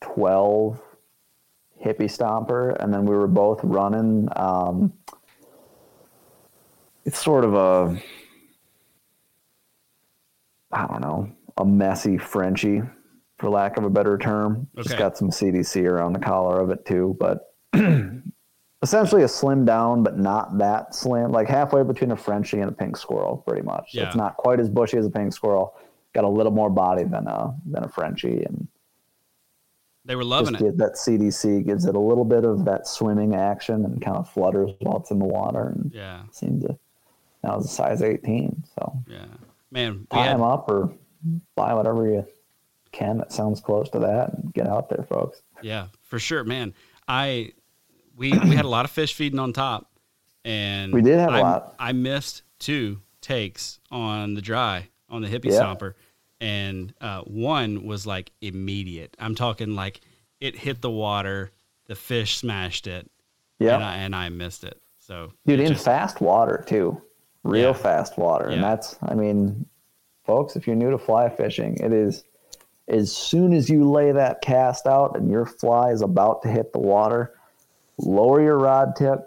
12 hippie stomper, and then we were both running. Um, it's sort of a, I don't know, a messy Frenchie, for lack of a better term. Just Okay. got some CDC around the collar of it too, but essentially a slim down, but not that slim. Like halfway between a Frenchie and a pink squirrel, pretty much. Yeah. It's not quite as bushy as a pink squirrel. Got a little more body than a than a Frenchie, and They were loving it. that CDC gives it a little bit of that swimming action and kind of flutters while it's in the water, and Yeah, seemed to. That was a size 18, so yeah, man. Tie had, them up or buy whatever you can that sounds close to that, and get out there, folks. yeah, for sure, man. I we we had a lot of fish feeding on top, and We did have a I- lot. I missed two takes on the dry on the hippie Yeah. stomper, and uh, one was like immediate. I'm talking like it hit the water, the fish smashed it, Yeah, and I, and I missed it. So, dude, in just- fast water too, real Yeah. fast water, and that's, I mean, folks, if you're new to fly fishing, it is as soon as you lay that cast out and your fly is about to hit the water, lower your rod tip,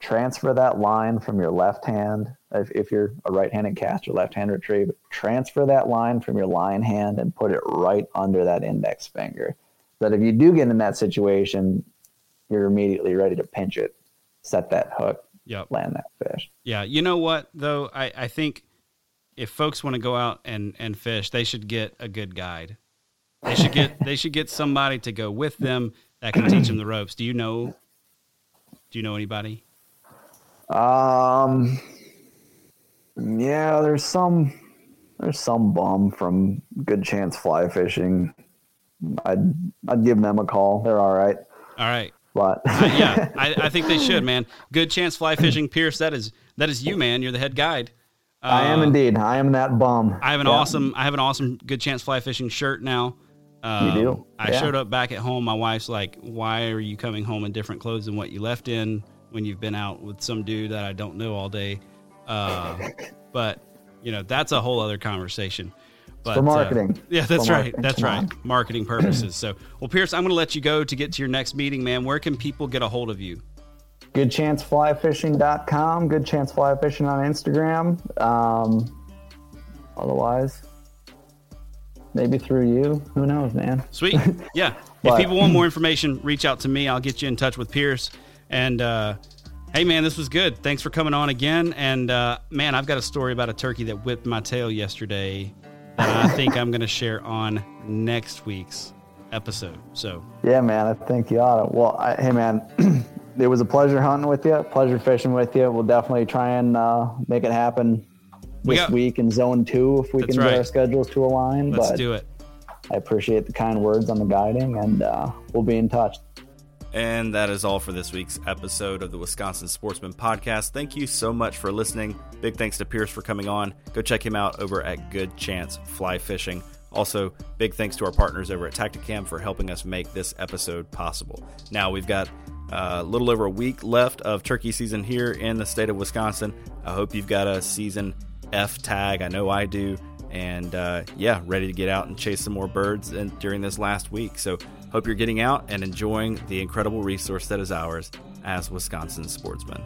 transfer that line from your left hand. If, if you're a right-handed caster, left-hand retrieve, transfer that line from your line hand and put it right under that index finger. That if you do get in that situation, you're immediately ready to pinch it, set that hook, Yep. land that fish. Yeah, you know what though? I, I think if folks want to go out and, and fish, they should get a good guide. They should get they should get somebody to go with them that can teach them the ropes. Do you know? Do you know anybody? Um, yeah, there's some there's some bum from Good Chance Fly Fishing. I'd I'd give them a call. They're all right, All right. but Uh, yeah, I, I think they should, man. Good chance fly fishing, Pierce. That is that is you, man. You're the head guide. I am Uh, indeed. I am that bum. I have an Yeah. awesome I have an awesome good chance fly fishing shirt now. Um, do? I Yeah. showed up back at home. My wife's like, "Why are you coming home in different clothes than what you left in when you've been out with some dude that I don't know all day?" Uh, but you know, that's a whole other conversation. But, for uh, marketing. yeah, that's For right. marketing. That's Come right. on. Marketing purposes. So, well, Pierce, I'm going to let you go to get to your next meeting, man. Where can people get a hold of you? GoodChanceFlyFishing.com. Good Chance Fly Fishing on Instagram. Um, otherwise, maybe through you. Who knows, man? Sweet. Yeah. if people want more information, reach out to me. I'll get you in touch with Pierce. And uh, hey, man, this was good. Thanks for coming on again. And uh, man, I've got a story about a turkey that whipped my tail yesterday that I think I'm going to share on next week's episode. So Yeah, man. I think you ought to. Well, I, hey, man. it was a pleasure hunting with you. Pleasure fishing with you. We'll definitely try and uh, make it happen We this got- week in zone two if we can right. get our schedules to align. let's but do it. I appreciate the kind words on the guiding, and uh, we'll be in touch. And that is all for this week's episode of the Wisconsin Sportsman Podcast. Thank you so much for listening. Big thanks to Pierce for coming on. Go check him out over at Good Chance Fly Fishing. Also, big thanks to our partners over at Tactacam for helping us make this episode possible. Now, we've got uh, a little over a week left of turkey season here in the state of Wisconsin. I hope you've got a season F tag. I know I do. And uh, yeah, ready to get out and chase some more birds during this last week. So, hope you're getting out and enjoying the incredible resource that is ours as Wisconsin sportsmen.